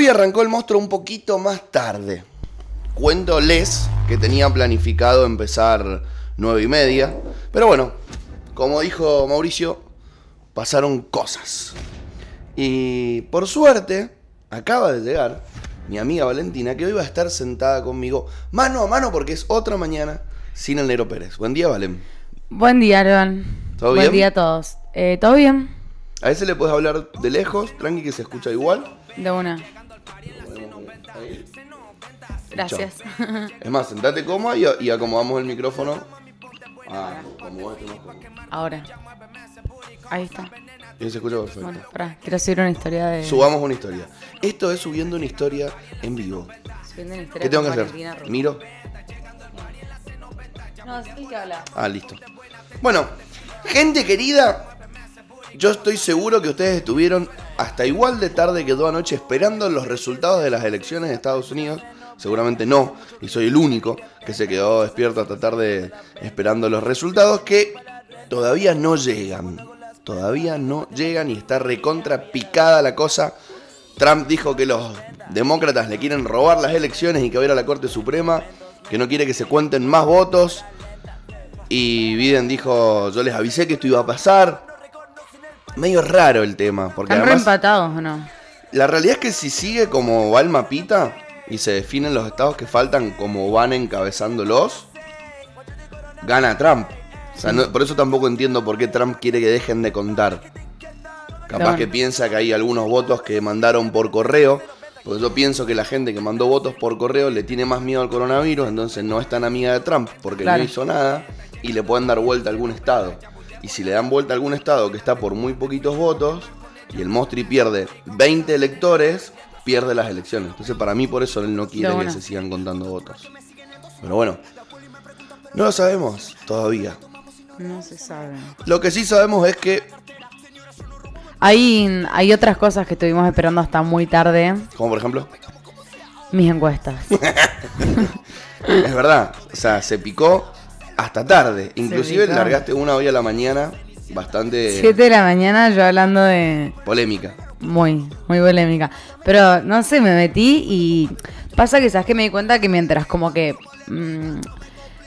Hoy arrancó el monstruo un poquito más tarde. Cuéntoles que tenía planificado empezar nueve y media. Pero bueno, como dijo Mauricio, pasaron cosas. Y por suerte, acaba de llegar mi amiga Valentina, que hoy va a estar sentada conmigo mano a mano porque es otra mañana sin el Negro Pérez. Buen día, Valen. Buen día, Aaron. ¿Todo Buen bien? día a todos. Eh, ¿Todo bien? A veces le puedes hablar de lejos, tranqui que se escucha igual. De una. Gracias. Es más, sentate cómoda y, y acomodamos el micrófono. Ah, como este más cómodo. Ahora. Ahí está. Y se escucha perfecto. Bueno, pará, quiero subir una historia de. Subamos una historia. Esto es subiendo una historia en vivo. subiendo una historia ¿Qué tengo que hacer? Miro. No, sí que habla. Ah, listo. Bueno, gente querida, yo estoy seguro que ustedes estuvieron hasta igual de tarde que toda noche esperando los resultados de las elecciones de Estados Unidos. Seguramente no, y soy el único que se quedó despierto hasta tarde esperando los resultados que todavía no llegan. Todavía no llegan y está recontra picada la cosa. Trump dijo que los demócratas le quieren robar las elecciones y que va a ir a la Corte Suprema, que no quiere que se cuenten más votos. Y Biden dijo, yo les avisé que esto iba a pasar. Medio raro el tema, porque ¿Están además reempatados o no? la realidad es que si sigue como va el mapita y se definen los estados que faltan como van encabezándolos, gana Trump. O sea, no- por eso tampoco entiendo por qué Trump quiere que dejen de contar. Capaz que piensa que hay algunos votos que mandaron por correo. Porque yo pienso que la gente que mandó votos por correo le tiene más miedo al coronavirus, entonces no es tan amiga de Trump porque Claro. no hizo nada y le pueden dar vuelta a algún estado. Y si le dan vuelta a algún estado que está por muy poquitos votos y el Mostri pierde 20 electores, pierde las elecciones. Entonces para mí por eso él no quiere que se sigan contando votos. Pero bueno, no lo sabemos todavía. No se sabe. Lo que sí sabemos es que, Hay, hay otras cosas que estuvimos esperando hasta muy tarde. como por ejemplo, Mis encuestas. es verdad, o sea, se picó hasta tarde. Inclusive largaste una hoy a la mañana bastante 7 de la mañana yo hablando de... polémica. Muy, muy polémica. Pero no sé, me metí y pasa que sabes que me di cuenta que mientras como que mm,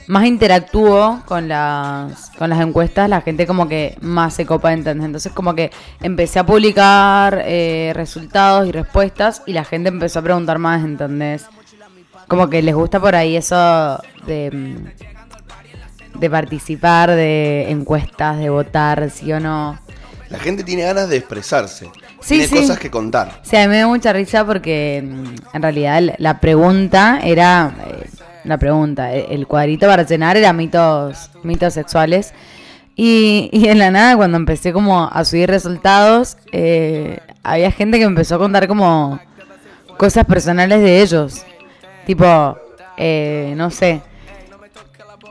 más interactúo con las, con las encuestas, la gente como que más se copa, ¿entendés? Entonces como que empecé a publicar eh, resultados y respuestas y la gente empezó a preguntar más, ¿entendés? Como que les gusta por ahí eso de, mm, de participar, de encuestas, de votar, sí o no. La gente tiene ganas de expresarse. Sí, tiene sí. cosas que contar. Sí, a mí me da mucha risa porque mm, en realidad la- pregunta era. eh, la pregunta, eh, el cuadrito para llenar era mitos, mitos sexuales. Y, y en la nada, cuando empecé como a subir resultados, eh, había gente que empezó a contar como cosas personales de ellos. Tipo, eh, no sé.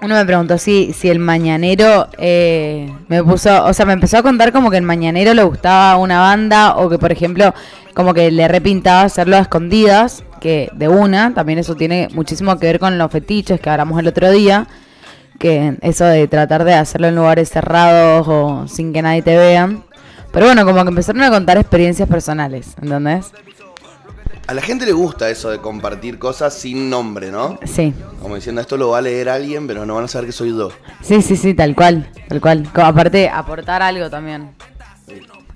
Uno me preguntó si, si el mañanero eh, me puso, o sea, me empezó a contar como que el mañanero le gustaba una banda o que, por ejemplo, como que le repintaba hacerlo a escondidas, que de una, también eso tiene muchísimo que ver con los fetiches que hablamos el otro día, que eso de tratar de hacerlo en lugares cerrados o sin que nadie te vea. Pero bueno, como que empezaron a contar experiencias personales, ¿entendés? A la gente le gusta eso de compartir cosas sin nombre, ¿no? Sí, Como diciendo, esto lo va a leer alguien, pero no van a saber que soy yo. sí, sí, sí, tal cual, tal cual. Aparte, aportar algo también.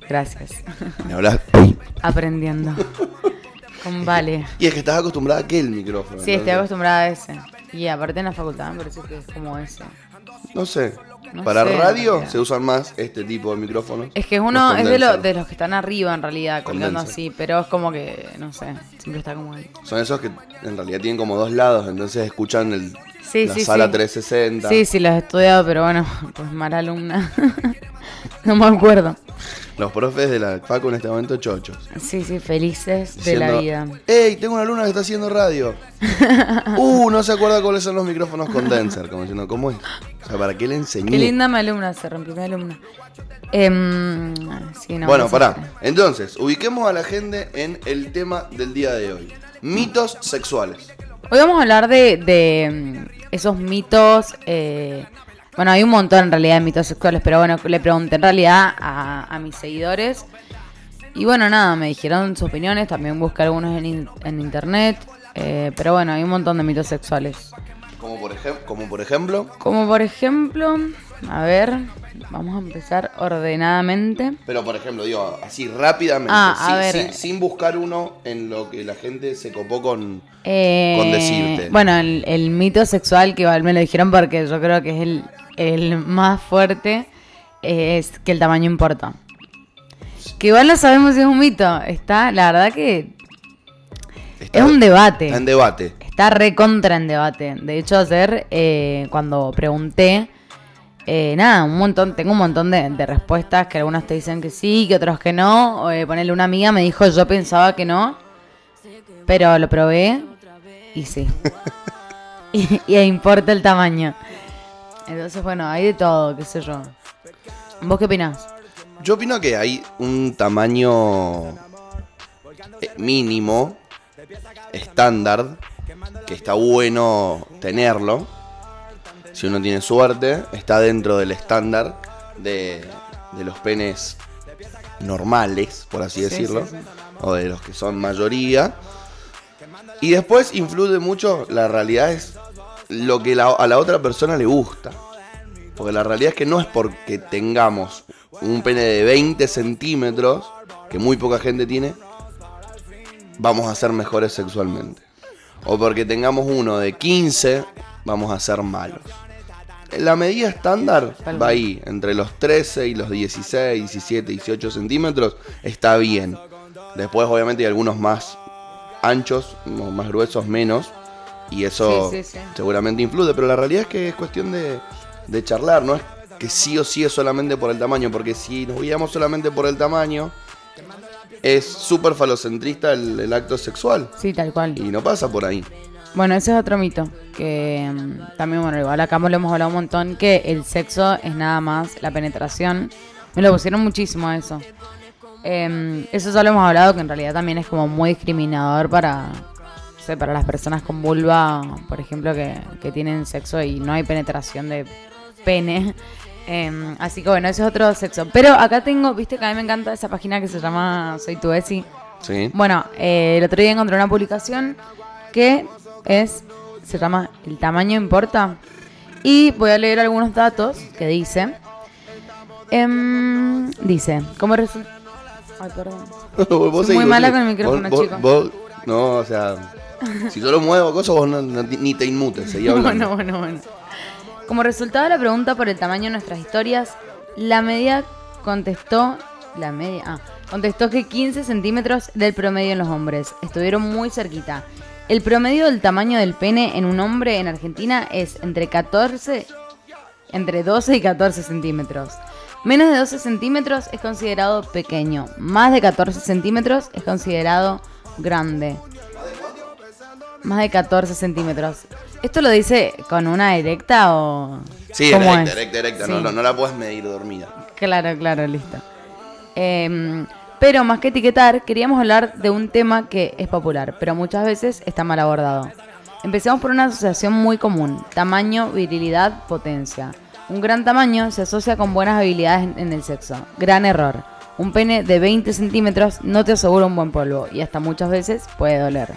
Gracias. Me hablas. Aprendiendo. Con vale. Y es que estás acostumbrada a que el micrófono. Sí, estoy acostumbrada a ese. Y aparte en la facultad me parece que es como ese. No sé. No Para sé, radio se usan más este tipo de micrófonos. Es que es uno, es de, lo- de los que están arriba en realidad, colgando así, pero es como que, no sé, siempre está como ahí. Son esos que en realidad tienen como dos lados, entonces escuchan el, Sí, la sí, sala sí. 360. Sí, sí, los he estudiado, pero bueno, pues mala alumna. no me acuerdo. Los profes de la Facu en este momento chochos. Sí, sí, felices de la vida. ¡Ey! Tengo una alumna que está haciendo radio. ¡Uh! No se acuerda cuáles son los micrófonos condenser. Como diciendo, ¿cómo es? O sea, ¿para qué le enseñé? Qué linda mi alumna, se rompió mi alumna. Em, sí, no, bueno, sé. pará. Entonces, ubiquemos a la gente en el tema del día de hoy. Mitos sexuales. Hoy vamos a hablar de, de, mm, esos mitos. eh, bueno, hay un montón en realidad de mitos sexuales, pero bueno, le pregunté en realidad a, a mis seguidores. y bueno, nada, me dijeron sus opiniones, también busqué algunos en, en internet, eh, pero bueno, hay un montón de mitos sexuales. Como por, como por ejemplo, Como por ejemplo, a ver, vamos a empezar ordenadamente. pero por ejemplo, digo, así rápidamente, Ah, a sin, ver. sin- sin buscar uno en lo que la gente se copó con... Eh, Con decirte. Bueno, el, el mito sexual que igual me lo dijeron porque yo creo que es el, el más fuerte, es que el tamaño importa. Que igual no sabemos si es un mito. Está, la verdad que está- es un debate. está en debate. Está recontra en debate. De hecho, ayer eh, cuando pregunté, eh, nada, un montón, tengo un montón de, de respuestas que algunos te dicen que sí, que otros que no. Eh, ponerle una amiga me dijo yo pensaba que no, pero lo probé y sí. y, y importa el tamaño. Entonces, bueno, hay de todo, qué sé yo. ¿Vos qué opinás? Yo opino que hay un tamaño eh, mínimo, estándar, que está bueno tenerlo. Si uno tiene suerte, está dentro del estándar de, de los penes normales, por así Sí, decirlo, sí, sí. o de los que son mayoría. Y después influye mucho, la realidad es lo que la- a la otra persona le gusta. Porque la realidad es que no es porque tengamos un pene de 20 centímetros, que muy poca gente tiene, vamos a ser mejores sexualmente. O porque tengamos uno de 15, vamos a ser malos. La medida estándar va ahí, entre los 13 y los 16, 17, 18 centímetros, está bien. Después obviamente hay algunos más anchos, más gruesos, menos. Y eso Sí, sí, sí. seguramente influye, pero la realidad es que es cuestión de, de charlar, no es que sí o sí es solamente por el tamaño, porque si nos guiamos solamente por el tamaño, es súper falocentrista el, el acto sexual. Sí, tal cual. Y no pasa por ahí. Bueno, ese es otro mito. Que mm, también, bueno, igual acá lo hemos hablado un montón. Que el sexo es nada más la penetración. Me lo pusieron muchísimo a eso. Em, eso ya lo hemos hablado, que en realidad también es como muy discriminador para, no sé, para las personas con vulva, por ejemplo, que, que tienen sexo y no hay penetración de pene. Em, así que bueno, ese es otro sexo. Pero acá tengo, viste que a mí me encanta esa página que se llama Soy tu Esi. ¿Sí? Bueno, eh, el otro día encontré una publicación que es, se llama El tamaño importa. Y voy a leer algunos datos que dice. Em, dice, como resulta... Ay, perdón. Soy muy mala con el micrófono, Vos- chico. vos- no, o sea, si yo lo muevo cosas, vos no- no- ni te inmutes, seguí hablando. Bueno, bueno, bueno. Como resultado de la pregunta por el tamaño de nuestras historias, la media contestó. La media. Ah, contestó que 15 centímetros del promedio en los hombres. Estuvieron muy cerquita. El promedio del tamaño del pene en un hombre en Argentina es entre 14. Entre 12 y 14 centímetros. Menos de 12 centímetros es considerado pequeño. Más de 14 centímetros es considerado grande. Más de 14 centímetros. ¿Esto lo dice con una directa o.? Sí, directa, directa, Sí. no, no, no la puedes medir dormida. Claro, claro, listo. Em, pero más que etiquetar, queríamos hablar de un tema que es popular, pero muchas veces está mal abordado. Empecemos por una asociación muy común: tamaño, virilidad, potencia. Un gran tamaño se asocia con buenas habilidades en, el sexo. Gran error. Un pene de 20 centímetros no te asegura un buen polvo y hasta muchas veces puede doler.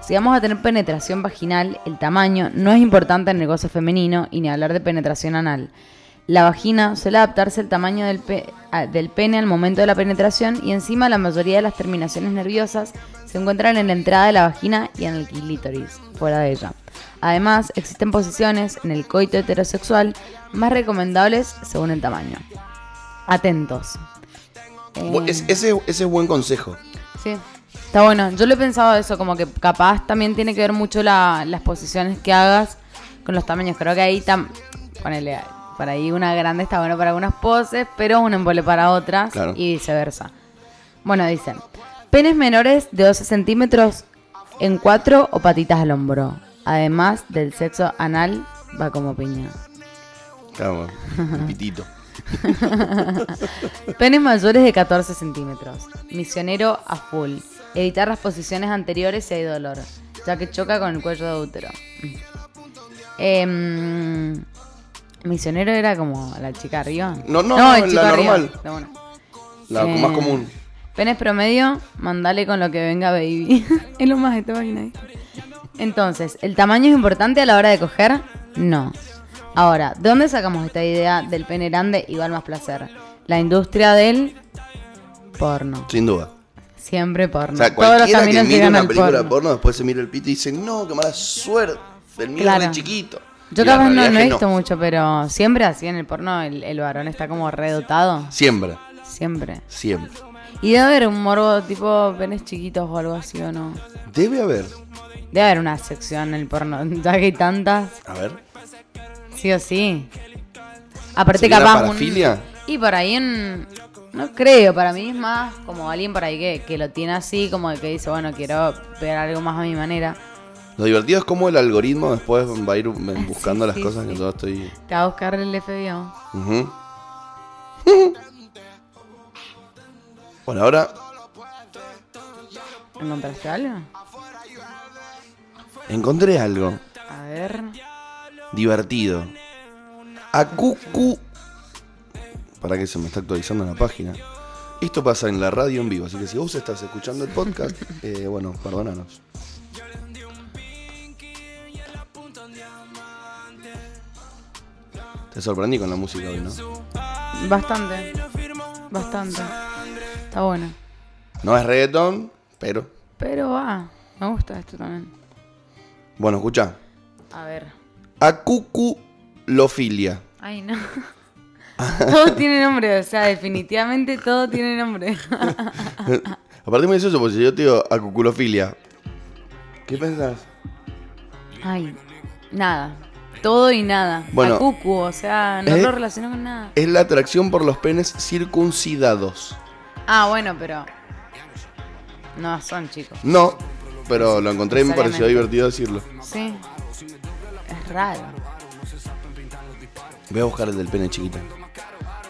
Si vamos a tener penetración vaginal, el tamaño no es importante en el gozo femenino y ni hablar de penetración anal. La vagina suele adaptarse al tamaño del, pe- del pene al momento de la penetración y encima la mayoría de las terminaciones nerviosas se encuentran en la entrada de la vagina y en el clítoris, fuera de ella. Además, existen posiciones en el coito heterosexual más recomendables según el tamaño. Atentos. Eh, es- ese, ese es buen consejo. Sí, está bueno. Yo lo he pensado eso, como que capaz también tiene que ver mucho la- las posiciones que hagas con los tamaños. Creo que ahí tam ponele, por ahí una grande está bueno para algunas poses, pero un embole para otras Claro. y viceversa. Bueno, dicen, penes menores de 12 centímetros en cuatro o patitas al hombro. Además del sexo anal, va como piña. Claro, el pitito. Penes mayores de 14 centímetros. Misionero a full. Evitar las posiciones anteriores si hay dolor, ya que choca con el cuello de útero. Em, misionero era como la chica arriba. No, no, no, la arriba. normal. La Eh, más común. Penes promedio, mandale con lo que venga, baby. es lo más de esta página. ¿eh? Entonces, ¿el tamaño es importante a la hora de coger? No. Ahora, ¿de dónde sacamos esta idea del pene grande igual más placer? La industria del porno. Sin duda. Siempre porno. O sea, Todos los cualquiera que mire una película porno. porno. después se mira el pito y dice, no, qué mala suerte. El mío Claro. es chiquito. Yo capaz no, no he visto mucho, pero siempre así en el porno el, el varón está como redotado. Siempre, Siempre. siempre. Y debe haber un morbo tipo penes chiquitos o algo así o no. Debe haber. Debe haber una sección en el porno, ya que hay tantas, A ver. sí o sí. Aparte ¿Sería una capaz un- parafilia? Y por ahí un... No creo, para mí es más como alguien por ahí que, que lo tiene así, como que dice, bueno, quiero pegar algo más a mi manera. Lo divertido es cómo el algoritmo después va a ir buscando Sí, las sí, cosas sí. que yo estoy. Te va a buscar el FBO. Ujú. bueno, ahora ¿Encontraste algo? encontré algo A ver. divertido. Akuku. Para que se me está actualizando la página. Esto pasa en la radio en vivo, así que si vos estás escuchando el podcast, eh, bueno, perdónanos. Te sorprendí con la música hoy, ¿no? Bastante. Bastante. Está bueno. No es reggaetón, pero. Pero va. Me gusta esto también. Bueno, escucha. A ver. Acuculofilia. Ay, no. todo tiene nombre, o sea, definitivamente todo tiene nombre. Aparte me eso, porque si yo te digo acuculofilia, ¿qué pensás? Ay, nada. Todo y nada. Bueno, La cucu, o sea, no eh, lo relaciono con nada. Es la atracción por los penes circuncidados. Ah, bueno, pero. No son chicos. No, pero lo encontré y me pareció divertido decirlo. Sí. Es raro. Voy a buscar el del pene chiquito.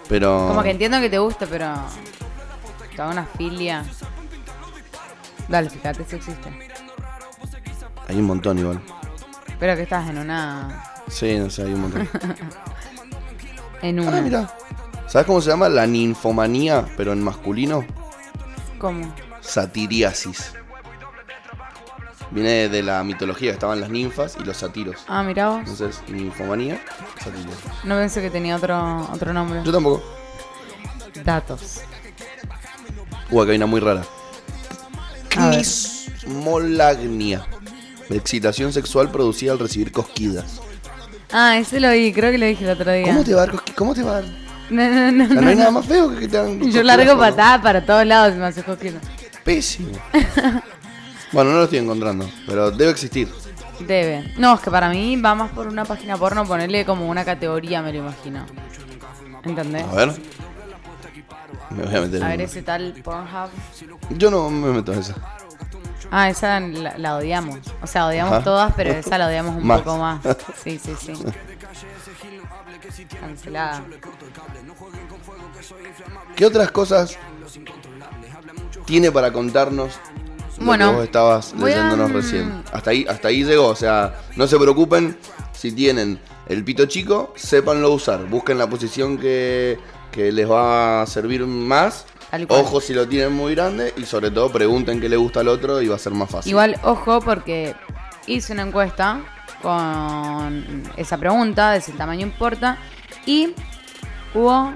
Pero. Como que entiendo que te guste, pero. Hago una filia. Dale, fíjate si existe. Hay un montón igual. Pero que estás en una. Sí, no sé, hay un montón. En una. ah, mira. ¿Sabes cómo se llama? La ninfomanía, pero en masculino. ¿Cómo? Satiriasis. Viene de la mitología, estaban las ninfas y los satiros. Ah, mira vos. Entonces, ninfomanía, satiriasis. No pensé que tenía otro, otro nombre. Yo tampoco. Datos. Uh, acá hay una muy rara. A ver. Excitación sexual producida al recibir cosquidas. Ah, ese lo vi, creo que lo dije el otro día. ¿Cómo te va a dar cosqui- ¿Cómo te va a dar? No, no, no. O sea, no no, hay nada más feo que que te hagan Yo cosquillas, largo ¿no? patada para todos lados me hace cosquillas. Pésimo. bueno, no lo estoy encontrando, pero debe existir. Debe. No, es que para mí va más por una página porno ponerle como una categoría, me lo imagino. ¿Entendés? A ver. Me voy a meter A ver ese tal Pornhub. Yo no me meto en esa. Ah, esa la, la odiamos. O sea, odiamos Ajá. todas, pero esa la odiamos un Más. poco más. Sí, sí, sí. Cancelada. ¿Qué otras cosas tiene para contarnos lo Bueno, que vos estabas a- leyéndonos recién? Hasta ahí, hasta ahí llegó, o sea, no se preocupen si tienen el pito chico, sépanlo usar, busquen la posición que, que les va a servir más. Tal cual. Ojo si lo tienen muy grande y sobre todo pregunten qué le gusta al otro y va a ser más fácil. Igual, ojo, porque hice una encuesta con esa pregunta de si el tamaño importa y hubo...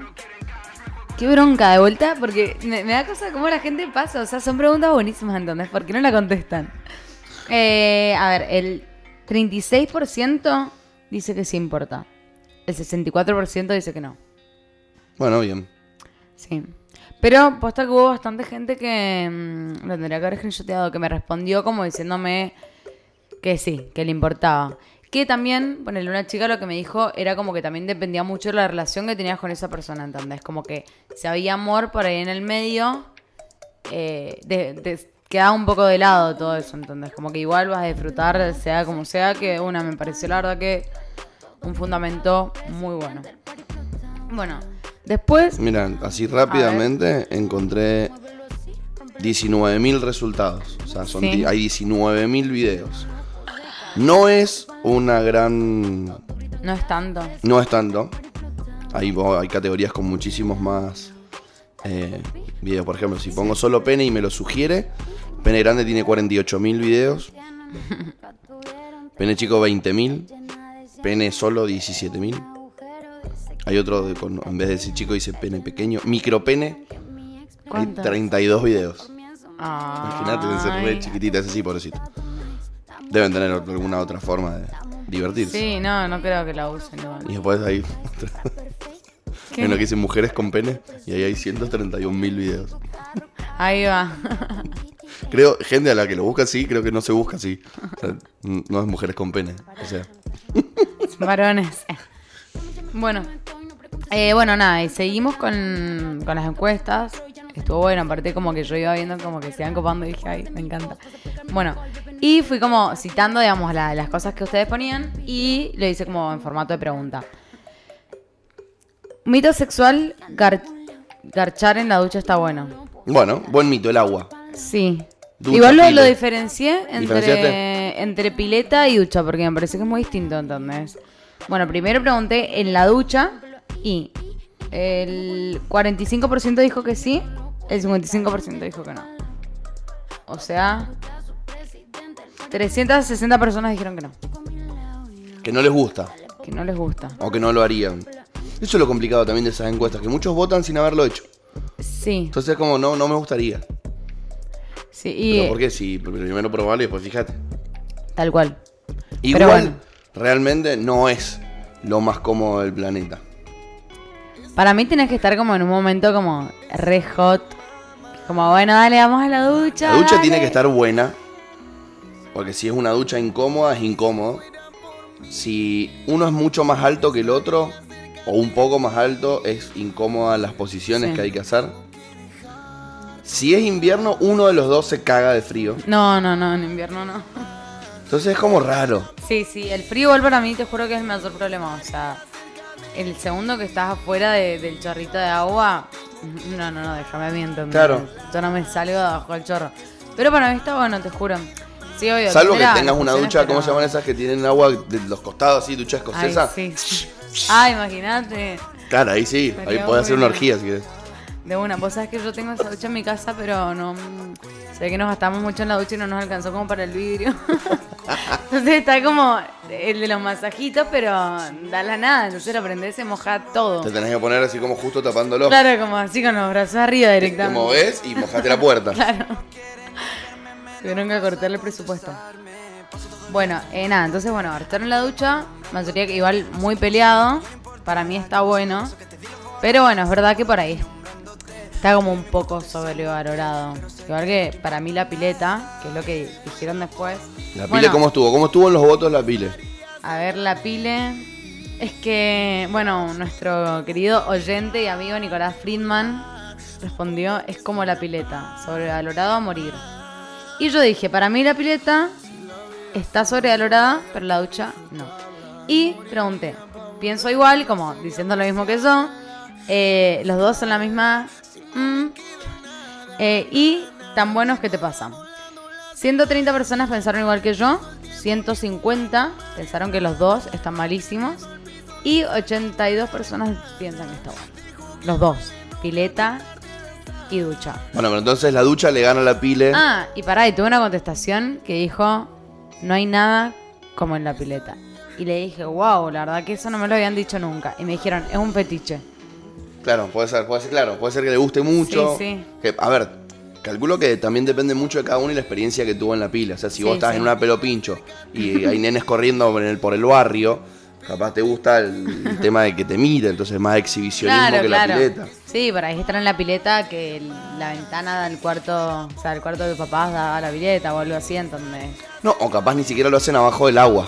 Qué bronca de vuelta, porque me, me da cosa cómo la gente pasa. O sea, son preguntas buenísimas, ¿entendés? ¿Por qué no la contestan? Eh, a ver, el 36% dice que sí importa. El 64% dice que no. Bueno, bien. Sí. Pero posta que hubo bastante gente que mm, lo tendría que haber screenshoteado, que me respondió como diciéndome que sí, que le importaba. Que también, ponele, una chica lo que me dijo era como que también dependía mucho de la relación que tenías con esa persona, ¿entendés? Como que si había amor por ahí en el medio, eh, de- de- quedaba un poco de lado todo eso, ¿entendés? Como que igual vas a disfrutar, sea como sea, que una me pareció la verdad que un fundamento muy bueno. Bueno, después Mira, así rápidamente encontré 19.000 resultados. O sea, son Sí. hay 19.000 videos. No es una gran... no es tanto. No es tanto. Hay, hay categorías con muchísimos más... eh, videos. Por ejemplo, si pongo solo pene y me lo sugiere, pene grande tiene 48.000 videos. Pene chico 20.000. Pene solo 17.000. Hay otro, de- con- en vez de decir chico, dice pene pequeño. Micro pene, hay ¿Cuántos? 32 videos. Ay. Imagínate, deben ser re chiquititas así, pobrecito. Deben tener alguna otra forma de divertirse. Sí, no, no creo que la usen. Y después hay ¿Qué? en lo que dice mujeres con pene y ahí hay 131 mil videos. Ahí va. Creo, gente a la que lo busca así, creo que no se busca así. O sea, n- no es mujeres con pene. O sea, Varones. Bueno. Eh, bueno, nada, y seguimos con, con las encuestas. Estuvo bueno, aparte como que yo iba viendo como que se iban copando y dije, ay, me encanta. Bueno, y fui como citando, digamos, la- las cosas que ustedes ponían y lo hice como en formato de pregunta. Mito sexual, gar- garchar en la ducha está bueno. bueno, buen mito, el agua. Sí. Ducha, Igual lo, pile. lo diferencié entre, ¿Diferenciaste? entre pileta y ducha, porque me parece que es muy distinto, ¿entendés? Bueno, primero pregunté en la ducha y el 45% dijo que sí, el 55% dijo que no. O sea, 360 personas dijeron que no, Que no les gusta que no les gusta. o que no lo harían. Eso es lo complicado también de esas encuestas, que muchos votan sin haberlo hecho. Sí, Entonces es como, no, no me gustaría. sí, y Pero ¿por qué? Si primero probarlo y después fíjate. tal cual. Igual, bueno. realmente no es lo más cómodo del planeta. Para mí tenés que estar como en un momento como re hot. Como, bueno, dale, vamos a la ducha. La ducha dale. tiene que estar buena. Porque si es una ducha incómoda, es incómodo. Si uno es mucho más alto que el otro, o un poco más alto, es incómoda las posiciones Sí. que hay que hacer. Si es invierno, uno de los dos se caga de frío. No, no, no, en invierno no. Entonces es como raro. Sí, sí, el frío igual para mí te juro que es el mayor problema. O sea, el segundo que estás afuera de- del chorrito de agua, no, no, no, déjame a mí entender. Claro. Yo no me salgo de abajo del chorro. Pero para mí está bueno, te juro. Sí, obvio. Salvo que tengas una ducha, ¿cómo se llaman esas que tienen agua de los costados así, ducha escocesa? sí, sí. Ah, imagínate. Claro, ahí sí, ahí podés hacer una orgía si querés. De una, vos sabés que yo tengo esa ducha en mi casa, pero no. Sé que nos gastamos mucho en la ducha y no nos alcanzó como para el vidrio. Entonces está como el de los masajitos, pero da la nada. Entonces lo prendés, se moja todo. Te tenés que poner así como justo tapándolo. Claro, como así con los brazos arriba Te directamente. movés y mojaste la puerta. Claro. Tuvieron que cortarle el presupuesto. Bueno, eh, nada, entonces bueno, estar en la ducha, mayoría que igual muy peleado. Para mí está bueno. Pero bueno, es verdad que por ahí está como un poco sobrevalorado. Igual que para mí la pileta, que es lo que dijeron después. La pile, Bueno, ¿cómo estuvo? ¿Cómo estuvo en los votos la pile? A ver, la pile. Es que, bueno, nuestro querido oyente y amigo Nicolás Friedman respondió: es como la pileta, sobrevalorado a morir. Y yo dije: para mí la pileta está sobrevalorada, pero la ducha no. Y pregunté: pienso igual, como diciendo lo mismo que yo. eh, los dos son la misma. Mm, eh, y tan buenos que te pasan. 130 personas pensaron igual que yo, 150 pensaron que los dos están malísimos y 82 personas piensan que está bueno. Los dos, pileta y ducha. Bueno, pero entonces la ducha le gana a la pile. Ah, y pará, y tuve una contestación que dijo, no hay nada como en la pileta. Y le dije, wow, la verdad que eso no me lo habían dicho nunca. Y me dijeron, es un fetiche. Claro, puede ser, puede ser, claro, puede ser que le guste mucho. Sí, sí. Que, a ver, calculo que también depende mucho de cada uno y la experiencia que tuvo en la pila. O sea, si Sí, vos estás en una pelo pincho y hay nenes corriendo por el, por el barrio, capaz te gusta el, el tema de que te mire, entonces es más exhibicionismo Claro, que claro. la pileta. Sí, para ahí estar en la pileta que la ventana del cuarto, o sea, el cuarto de papás da a la pileta o algo así, entonces, No, o capaz ni siquiera lo hacen abajo del agua.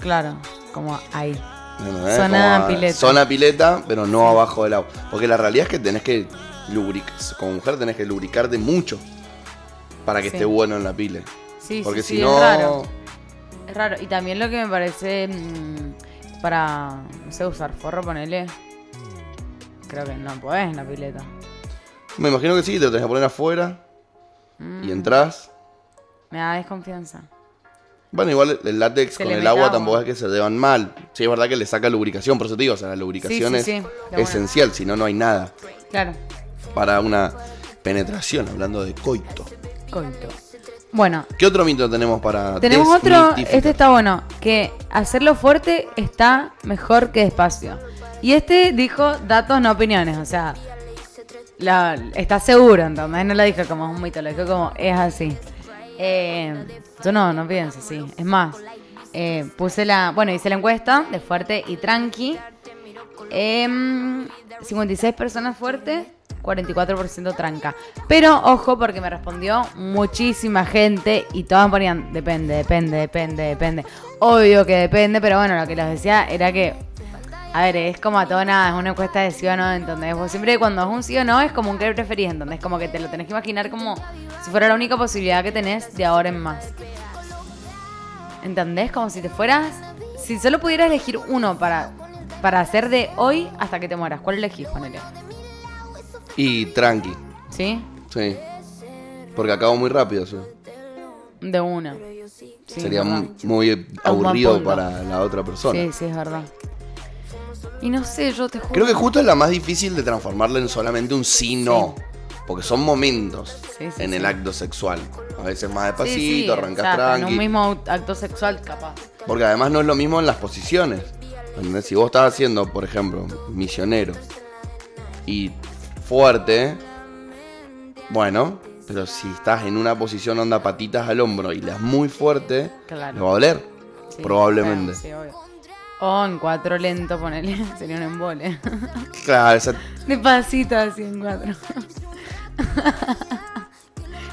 claro, como ahí. ¿Entendés? Zona pileta. Zona pileta, pero no abajo del agua. Porque la realidad es que tenés que lubricar, como mujer tenés que lubricarte mucho para que Sí. esté bueno en la pile. Sí, Porque sí, si sí, no... es raro. Es raro. Y también lo que me parece mm, para, no sé, usar forro, ponele. Creo que no podés en la pileta. Me imagino que sí, te lo tenés que poner afuera Mm. y entras. Me da desconfianza. Bueno, igual el látex Se con el agua agua. tampoco es que se deban mal. Sí, es verdad que le saca lubricación, por eso te digo, o sea, la lubricación sí, es sí, esencial, si no, no hay nada. Claro. para una penetración, hablando de coito. Coito. Bueno, ¿Qué otro mito tenemos para tenemos otro, este está bueno, que hacerlo fuerte está mejor que despacio. Y este dijo datos, no opiniones, o sea, la- está seguro, entonces no lo dijo como un mito, lo dijo como es así. Eh, yo no, no pienso así. Es más, eh, puse la, bueno, hice la encuesta de fuerte y tranqui. Em, 56 personas fuertes, 44% tranca. Pero ojo, porque me respondió muchísima gente y todas ponían depende, depende, depende, depende. Obvio que depende, pero bueno, lo que les decía era que, a ver, es como a todo nada, es una encuesta de sí o no, ¿entendés? Vos siempre cuando es un sí o no es como un que preferís, ¿entendés? Como que te lo tenés que imaginar como si fuera la única posibilidad que tenés de ahora en más. ¿Entendés? Como si te fueras. Si solo pudieras elegir uno para, para hacer de hoy hasta que te mueras, ¿cuál elegís, Juanele? Y tranqui, ¿Sí? sí. Porque acabo muy rápido, sí. De una. Sí, Sería muy aburrido para la otra persona. Sí, sí, es verdad. Y no sé, yo te juro. Creo que justo es la más difícil de transformarla en solamente un sí no. Porque son momentos Sí, sí, en el acto sexual. A veces más despacito, arrancas o sea, En tranqui. un mismo acto sexual, capaz. Porque además no es lo mismo en las posiciones. ¿entendés? Si vos estás haciendo, por ejemplo, misionero y fuerte, bueno, pero si estás en una posición onda patitas al hombro y le das muy fuerte, Claro. le va a doler. Probablemente. claro, sí, obvio. O en cuatro lento, ponele. Sería un embole. Claro, esa- Despacito así en cuatro.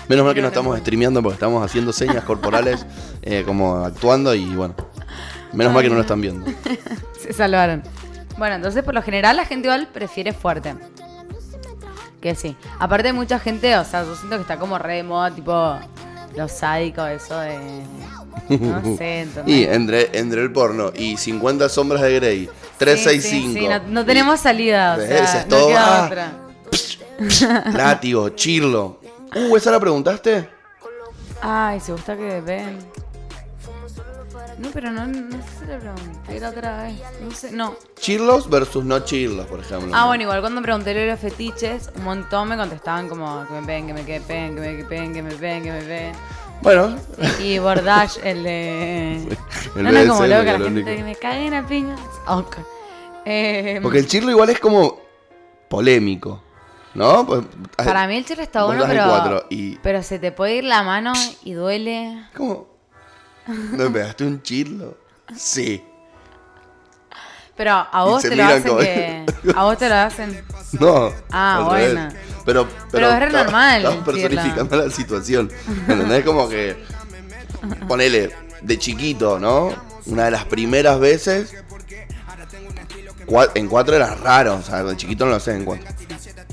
menos mal que no estamos streameando porque estamos haciendo señas corporales eh, como actuando y bueno, menos mal que no lo están viendo. Se salvaron. Bueno, entonces por lo general la gente igual prefiere fuerte. Que sí. Aparte mucha gente, o sea, yo siento que está como re de moda, tipo los sádicos, eso de. No sé. Y entre, entre el porno y 50 sombras de Grey, 365. Sí, sí, sí, no, no tenemos salida, o sea, Es no todo, queda ah. otra. Látigo, chirlo. Uh, ¿esa la preguntaste? Ay, si gusta que ven. No, pero no, no sé si le pregunté la otra vez. No sé, no. Chirlos versus no chirlos, por ejemplo. Ah, bueno, igual cuando pregunté los fetiches, un montón me contestaban como que me peguen, que me que peguen, que me peguen, que me peguen, que me peguen. Bueno, Y Bordage, el de. el no, no, como loca, la gente único. que me caguen a piñas. Ok. Eh, porque el chirlo igual es como polémico, ¿no? Pues, para mí el chile está bueno, pero. y- Pero se te puede ir la mano y duele. ¿Cómo? ¿No me pegaste un chirlo? Sí. Pero a vos te lo hacen que. A vos te lo hacen. No. Ah, bueno. Pero, Pero es re normal Estamos decirla. personificando la situación. ¿Entendés? Como que. Ponele, de chiquito, ¿no? Una de las primeras veces. cua- En cuatro era raro. O sea, de chiquito no lo haces en cuatro.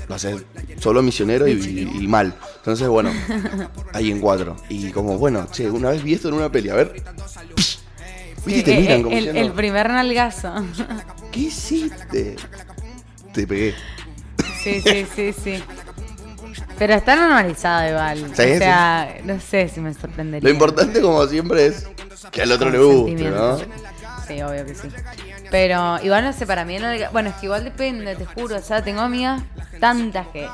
Lo haces solo misionero y, y- y mal. Entonces, bueno, ahí en cuatro. Y como, bueno, che, una vez vi esto en una peli. A ver. ¿Viste? Y te Eh, miran eh, como el, diciendo, el primer nalgazo. ¿Qué hiciste? Te pegué. Sí, sí, sí, sí. Pero está normalizado igual. Sí, o sea, no sé si me sorprendería. Lo importante, como siempre, es que al otro le guste, ¿no? Sí, obvio que sí. Pero igual no sé, para mí, bueno, es que igual depende, te juro. O sea, tengo amigas tantas que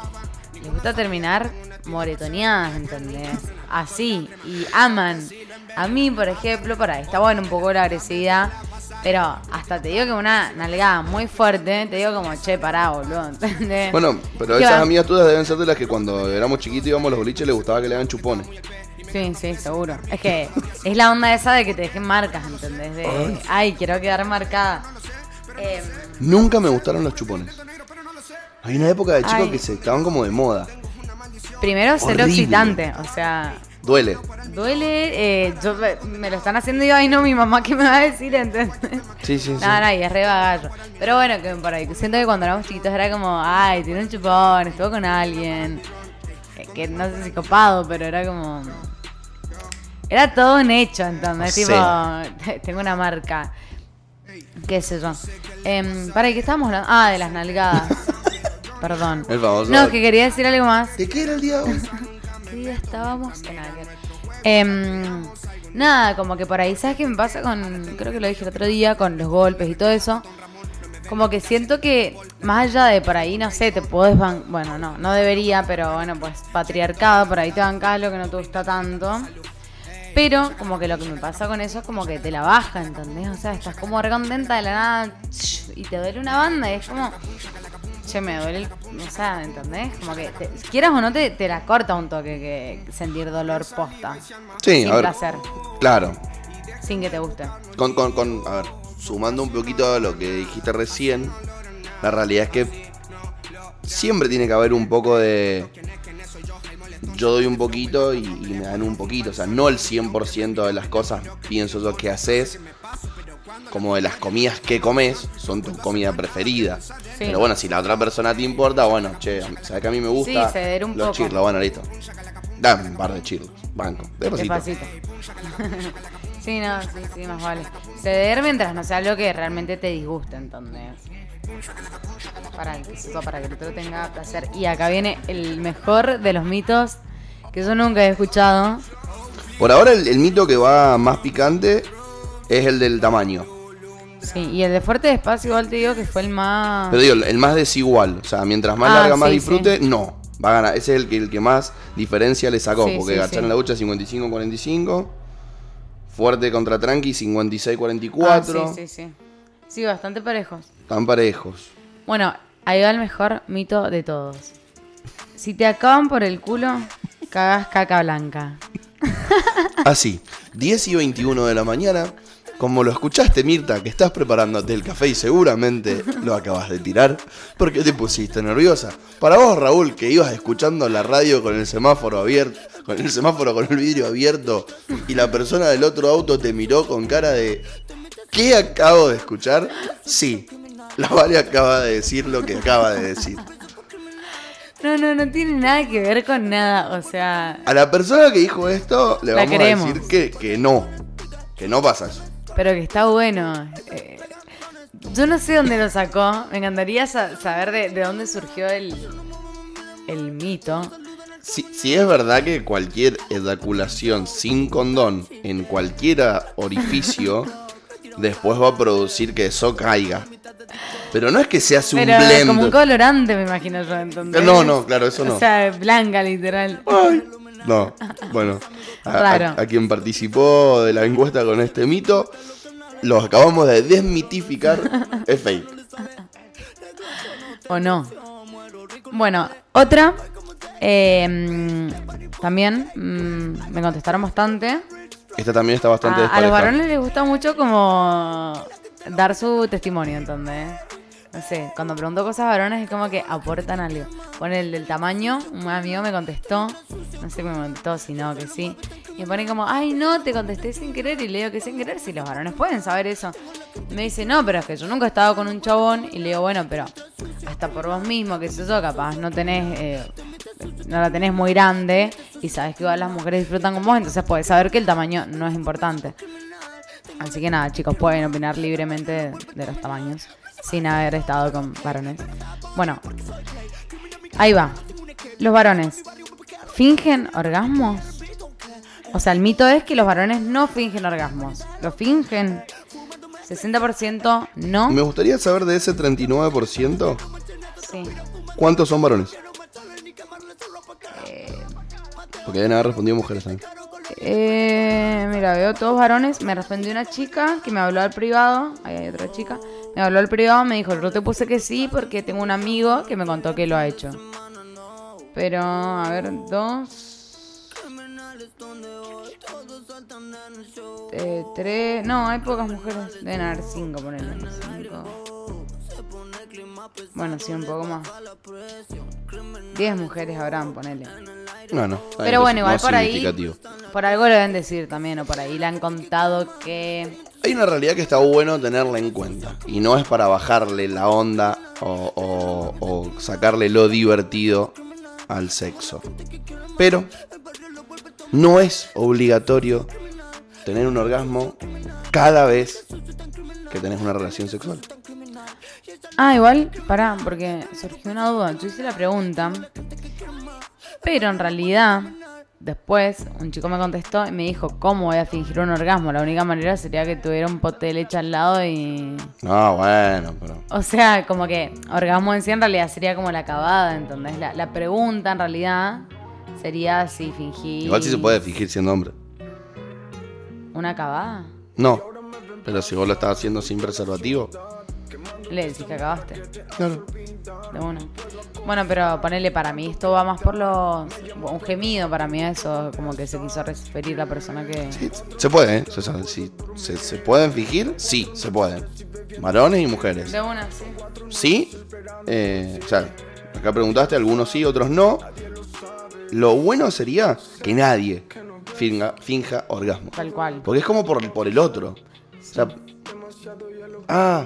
les gusta terminar moretoneadas, ¿entendés? Así, y aman. A mí, por ejemplo, por ahí está bueno un poco la agresividad, pero hasta te digo que una nalgada muy fuerte, te digo como, che, pará, boludo, ¿entendés? Bueno, pero ¿Qué esas amigas tuyas deben ser de las que cuando éramos chiquitos íbamos a los boliches les gustaba que le hagan chupones. Sí, sí, seguro. Es que es la onda esa de que te dejen marcas, ¿entendés? De, ay, quiero quedar marcada. Em, Nunca me gustaron los chupones. Hay una época de chicos Ay. que se estaban como de moda. primero, ser excitante. O sea, Duele. duele. eh, yo me, lo están haciendo y yo, ay, no, mi mamá, ¿qué me va a decir? ¿Entendés? Sí, sí, sí. No, no, y es re bagallo. Pero bueno, que por ahí. Siento que cuando éramos chiquitos era como, ay, tiene un chupón, estuvo con alguien. eh, Que no sé si copado, pero era como. Era todo un hecho, entonces, Sí. tipo, tengo una marca. ¿Qué sé yo? Em, para, ¿y qué estábamos hablando? Ah, de las nalgadas. Perdón. El famoso- No, que quería decir algo más. ¿De qué era el día de hoy? ¿Qué día estábamos? Em, nada, como que por ahí, ¿sabes qué me pasa con.? Creo que lo dije el otro día, con los golpes y todo eso. como que siento que más allá de por ahí, no sé, te podés ban bueno, no, no debería, pero bueno, pues patriarcado, por ahí te bancás lo que no te gusta tanto. Pero como que lo que me pasa con eso es como que te la baja, ¿entendés? O sea, estás como re contenta de la nada y te duele una banda y es como, che, me duele, el, o sea, ¿entendés? Como que te- quieras o no te, te la corta un toque que sentir dolor posta. Sí, sin a ver. placer, Claro. sin que te guste. Con, con, con, a ver, sumando un poquito a lo que dijiste recién, la realidad es que siempre tiene que haber un poco de... Yo doy un poquito y, y me dan un poquito, o sea, no el 100% de las cosas pienso yo que haces, como de las comidas que comes, son tu comida preferida. Pero bueno, si la otra persona te importa, bueno, che, sabes que a mí me gusta Sí, ceder un los poco. chirlos, bueno, listo. Dame un par de chirlos, banco, despacito. Despacito. sí, no, sí, sí, más vale. Ceder mientras no sea algo que realmente te disguste, ¿entendés? Para, que para que el otro tenga placer. Y acá viene el mejor de los mitos que yo nunca he escuchado. Por ahora el, el mito que va más picante es el del tamaño. Sí, y el de fuerte despacio igual te digo que fue el más... Pero digo, el más desigual. O sea, mientras más Ah, larga, más sí, disfrute, no. Va a ganar. Ese es el que, el que más diferencia le sacó. Sí, porque sí. en la ducha 55-45. Fuerte contra tranqui Ah, 56-44. sí, sí, sí. Sí, bastante parejos. Están parejos. Bueno, ahí va el mejor mito de todos. Si te acaban por el culo, cagas caca blanca. Así, 10 y 21 de la mañana. Como lo escuchaste, Mirta, que estás preparándote el café y seguramente lo acabas de tirar, porque te pusiste nerviosa. Para vos, Raúl, que ibas escuchando la radio con el semáforo abierto, con el semáforo con el vidrio abierto, y la persona del otro auto te miró con cara de ¿Qué acabo de escuchar? Sí, la Vale acaba de decir lo que acaba de decir. No, no, no tiene nada que ver con nada. O sea, A la persona que dijo esto le La vamos queremos. a decir que, que no, que no pasa eso. Pero que está bueno. Eh, yo no sé dónde lo sacó. Me encantaría sa- saber de, de dónde surgió el, el mito. Si, si es verdad que cualquier eyaculación sin condón en cualquier orificio después va a producir que eso caiga. Pero no es que se hace un blend. como un colorante, me imagino yo. entonces. No, no, claro, eso no. O sea, blanca, literal. Ay, no, bueno. A, a- Raro. a quien participó de la encuesta con este mito, los acabamos de desmitificar. Es fake. ¿O no? Bueno, otra. eh, también mm, me contestaron bastante. Esta también está bastante A, a los varones les gusta mucho como dar su testimonio, ¿entendés? No sé, cuando pregunto cosas varones es como que aportan algo. Pone el del tamaño, un amigo me contestó, no sé me contestó, si no, que sí. Y me pone como, ay no, te contesté sin querer y le digo que sin querer, si los varones pueden saber eso. Me dice, no, pero es que yo nunca he estado con un chabón y le digo, bueno, pero hasta por vos mismo, que sé yo, capaz no tenés, eh, no la tenés muy grande y sabes que igual las mujeres disfrutan con vos, entonces puedes saber que el tamaño no es importante. Así que nada, chicos, pueden opinar libremente de, de los tamaños sin haber estado con varones. Bueno, ahí va. Los varones, ¿fingen orgasmos? O sea, el mito es que los varones no fingen orgasmos. ¿Lo fingen? 60% no. Me gustaría saber de ese 39%, Sí. ¿cuántos son varones? Eh, Porque deben haber respondido mujeres también. Eh, mira, veo todos varones. Me respondió una chica que me habló al privado. Ahí hay otra chica. Me habló al privado, me dijo, yo te puse que sí porque tengo un amigo que me contó que lo ha hecho. Pero, a ver, dos. Eh, tres. No, hay pocas mujeres. Deben haber cinco, ponele. Cinco. Bueno, sí, un poco más. Diez mujeres habrán, ponele. No, no. está bien, Pero bueno, no igual por ahí. Por algo lo deben decir también, o por ahí le han contado que. Hay una realidad que está bueno tenerla en cuenta. Y no es para bajarle la onda o, o- o sacarle lo divertido al sexo. Pero no es obligatorio tener un orgasmo cada vez que tenés una relación sexual. Ah, igual, pará, porque surgió una duda. Yo hice la pregunta. Pero en realidad, después un chico me contestó y me dijo, ¿cómo voy a fingir un orgasmo? La única manera sería que tuviera un pote de leche al lado y... No, bueno, pero. O sea, como que orgasmo en sí en realidad sería como la acabada, ¿entendés? La, la pregunta en realidad sería si fingí... Igual sí se puede fingir siendo hombre. ¿Una acabada? No. Pero si vos lo estás haciendo sin preservativo. Le decís que acabaste. Claro. De una. Bueno, pero ponele para mí, esto va más por los. Un gemido para mí, eso, como que se quiso referir la persona que. Sí, se puede, ¿eh? O sea, si se, se pueden fingir, sí, se pueden. Varones y mujeres. De una, sí. Sí. eh, o sea, acá preguntaste, algunos sí, otros no. Lo bueno sería que nadie finja, finja orgasmo. Tal cual. Porque es como por, por el otro. O sea. Ah.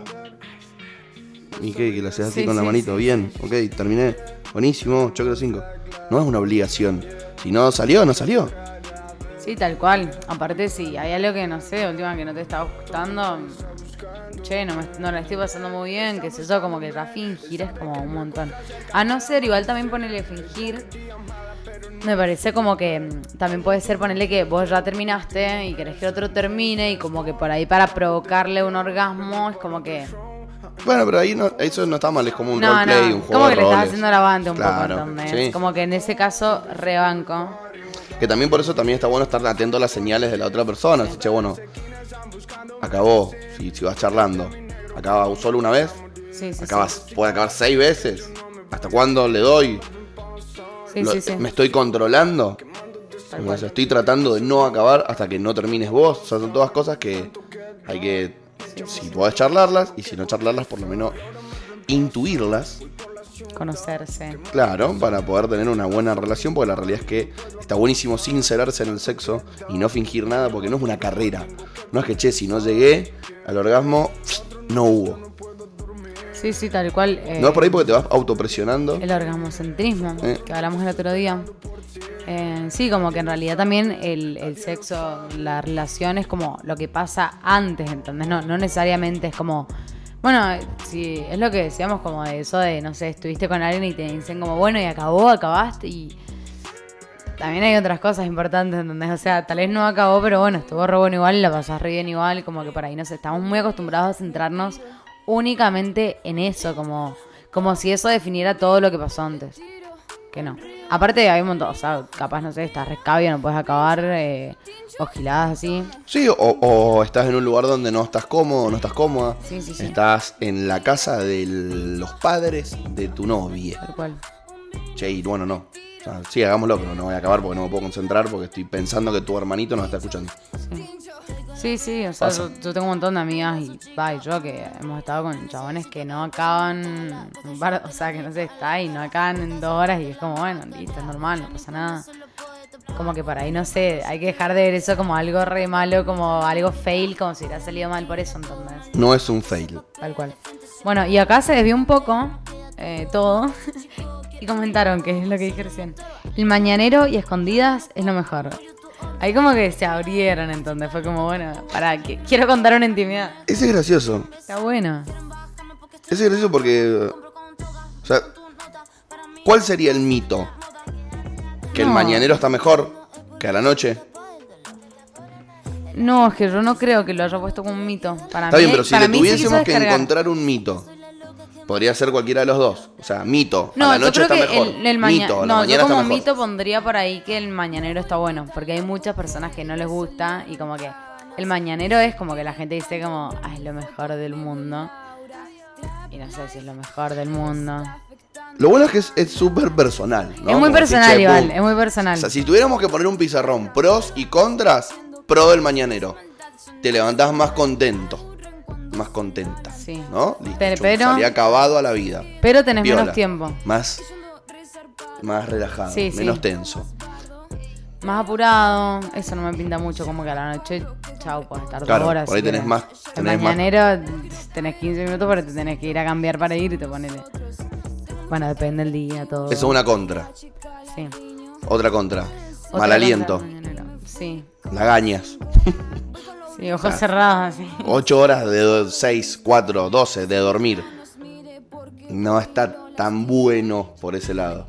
¿Y qué? Que lo haces así Sí, con la sí, manito. sí, Bien, ok, terminé. Buenísimo, choclo 5. No es una obligación. Si no salió, no salió. Sí, tal cual. Aparte, si hay algo que no sé, última que no te está gustando. Che, no, me, no la estoy pasando muy bien, qué sé yo, como que ya fingir es como un montón. A no ser, igual también ponerle fingir. Me parece como que mm, también puede ser ponerle que vos ya terminaste y querés que el otro termine y como que por ahí para provocarle un orgasmo es como que... Bueno, pero ahí no, eso no está mal, es como un no, roleplay, no, un juego como de que le estás haciendo el avante un Claro, poco, ¿entendés? sí. Como que en ese caso rebanco. Que también por eso también está bueno estar atento a las señales de la otra persona. Si, che, bueno, acabó, si, si vas charlando, acaba solo una vez, Sí, sí, acabas, puede acabar seis veces. ¿Hasta cuándo le doy? sí. Sí, Lo- sí, sí. ¿Me estoy controlando? Sea, estoy tratando de no acabar hasta que no termines vos. O sea, son todas cosas que hay que, si podés charlarlas, y si no charlarlas, por lo menos intuirlas, Conocerse. claro, para poder tener una buena relación, porque la realidad es que está buenísimo sincerarse en el sexo y no fingir nada, porque no es una carrera. No es que, che, si no llegué al orgasmo, no hubo. Sí, sí, tal cual. eh, No es por ahí porque te vas autopresionando. El orgasmocentrismo, Eh. que hablamos el otro día. Eh, sí, como que en realidad también el, el sexo, la relación es como lo que pasa antes, ¿entendés? No, no necesariamente es como... Bueno, sí, es lo que decíamos como de eso de, no sé, estuviste con alguien y te dicen como, bueno, y acabó, acabaste y... También hay otras cosas importantes, ¿entendés? O sea, tal vez no acabó, pero bueno, estuvo re bueno igual, la pasás re bien igual, como que por ahí, no sé, estamos muy acostumbrados a centrarnos únicamente en eso, como, como si eso definiera todo lo que pasó antes. Que no. Aparte hay un montón, o sea, capaz, no sé, estás rescabio, no puedes acabar, eh, o giladas así. Sí, o, o estás en un lugar donde no estás cómodo, no estás cómoda. Sí, sí, sí. Estás en la casa de los padres de tu novia. Tal cual. Che, y bueno, no. O sea, sí, hagámoslo, pero no voy a acabar porque no me puedo concentrar porque estoy pensando que tu hermanito nos está escuchando. Sí, sí, o sea, yo, yo tengo un montón de amigas y, va, y yo que hemos estado con chabones que no acaban, o sea, que no sé, está y no acaban en dos horas y es como, bueno, listo, es normal, no pasa nada. Como que por ahí, no sé, hay que dejar de ver eso como algo re malo, como algo fail, como si hubiera salido mal por eso, entonces. No es un fail. Tal cual. Bueno, y acá se desvió un poco eh, todo. y comentaron, que es lo que dije recién. El mañanero y escondidas es lo mejor. Ahí como que se abrieron entonces. Fue como, bueno, para que quiero contar una intimidad. Ese es gracioso. Está bueno. Ese es gracioso porque. O sea, ¿cuál sería el mito? ¿Que el mañanero está mejor que a la noche? No, es que yo no creo que lo haya puesto como un mito. Para Está mí, bien, pero si para le tuviésemos que encontrar un mito, podría ser cualquiera de los dos. O sea, mito. No, a la yo noche creo está que mejor. el, el maña- mito, a la no, mañana yo como está mejor. mito pondría por ahí que el mañanero está bueno, porque hay muchas personas que no les gusta y como que el mañanero es como que la gente dice como, ah, es lo mejor del mundo. Y no sé si es lo mejor del mundo. Lo bueno es que es- súper personal. ¿no? es muy Como personal, che, pum. es muy personal. O sea, si tuviéramos que poner un pizarrón, pros y contras, pro del mañanero. Te levantás más contento. Más contenta. Sí. ¿No? Listo. Pero- chum, pero- salí acabado a la vida. Pero tenés Viola. menos tiempo. Más. Más relajado. Sí, sí. menos tenso. Más apurado, eso no me pinta mucho, como que a la noche, chau, puedes estar Claro, dos horas. por ahí tenés más- tenés más- mañanero tenés 15 minutos, pero te tenés que ir a cambiar para ir y te ponele. Bueno, depende del día, todo. Eso es una contra. Sí. Otra contra. Otra Mal aliento. cosa del mañanero. Sí, Lagañas. sí, ojos cerrados, así. 8 horas de 6, 4, 12 de dormir. No está tan bueno por ese lado.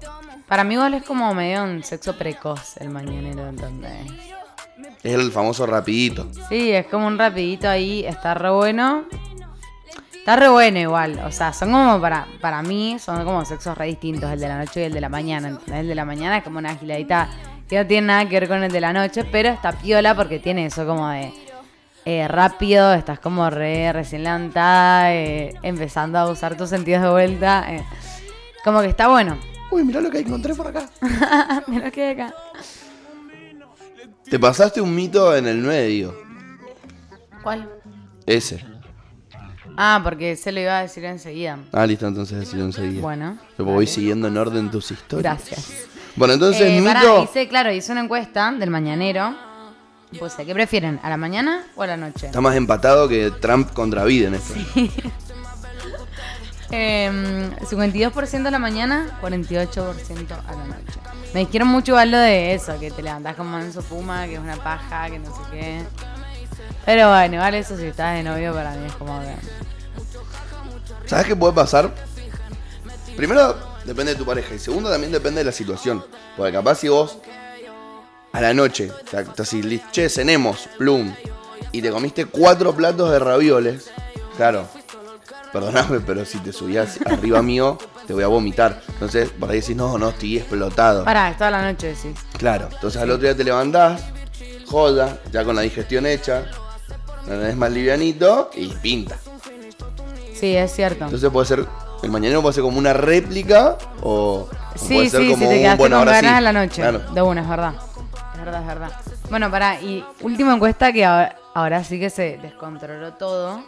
Para mí igual es como medio un sexo precoz el mañanero, ¿entendés? Es el famoso rapidito. Sí, es como un rapidito ahí, está re bueno. Está re bueno igual, o sea, son como para, para mí, son como sexos re distintos, el de la noche y el de la mañana. ¿entendés? El de la mañana es como una giladita que no tiene nada que ver con el de la noche, pero está piola porque tiene eso como de eh, rápido, estás como re recién levantada, eh, empezando a usar tus sentidos de vuelta. eh. como que está bueno. Uy, mirá lo que encontré por acá. Mira que hay acá. Te pasaste un mito en el medio. ¿Cuál? Ese. Ah, porque se lo iba a decir enseguida. Ah, listo, entonces decirlo enseguida. Bueno. Yo voy siguiendo en orden tus historias. Gracias. Bueno, entonces, Eh, pará, mito. hice, claro, hice una encuesta del mañanero. Pues, ¿qué prefieren? ¿A la mañana o a la noche? Está más empatado que Trump contra Biden esto. Eh, 52% a la mañana, 48% a la noche. Me dijeron mucho igual lo de eso, que te levantás con manso puma, que es una paja, que no sé qué. Pero bueno, igual eso si estás de novio para mí es como que... ¿Sabes qué puede pasar? Primero, depende de tu pareja. Y segundo, también depende de la situación. Porque capaz si vos a la noche, o sea, te así, li- che, cenemos, plum, y te comiste cuatro platos de ravioles, claro, perdóname, pero si te subías arriba mío, te voy a vomitar. Entonces, por ahí decís, no, no, estoy explotado. Pará, toda la noche decís. Claro, entonces al otro día te levantás, joda, ya con la digestión hecha, es más livianito y pinta. Sí, es cierto. Entonces puede ser, el mañanero puede ser como una réplica o, puede ser sí, como si te un, bueno, con ahora ganas sí. a la noche. Claro. De una, es verdad. Verdad, es verdad. Bueno, pará, y última encuesta que ahora, ahora sí que se descontroló todo.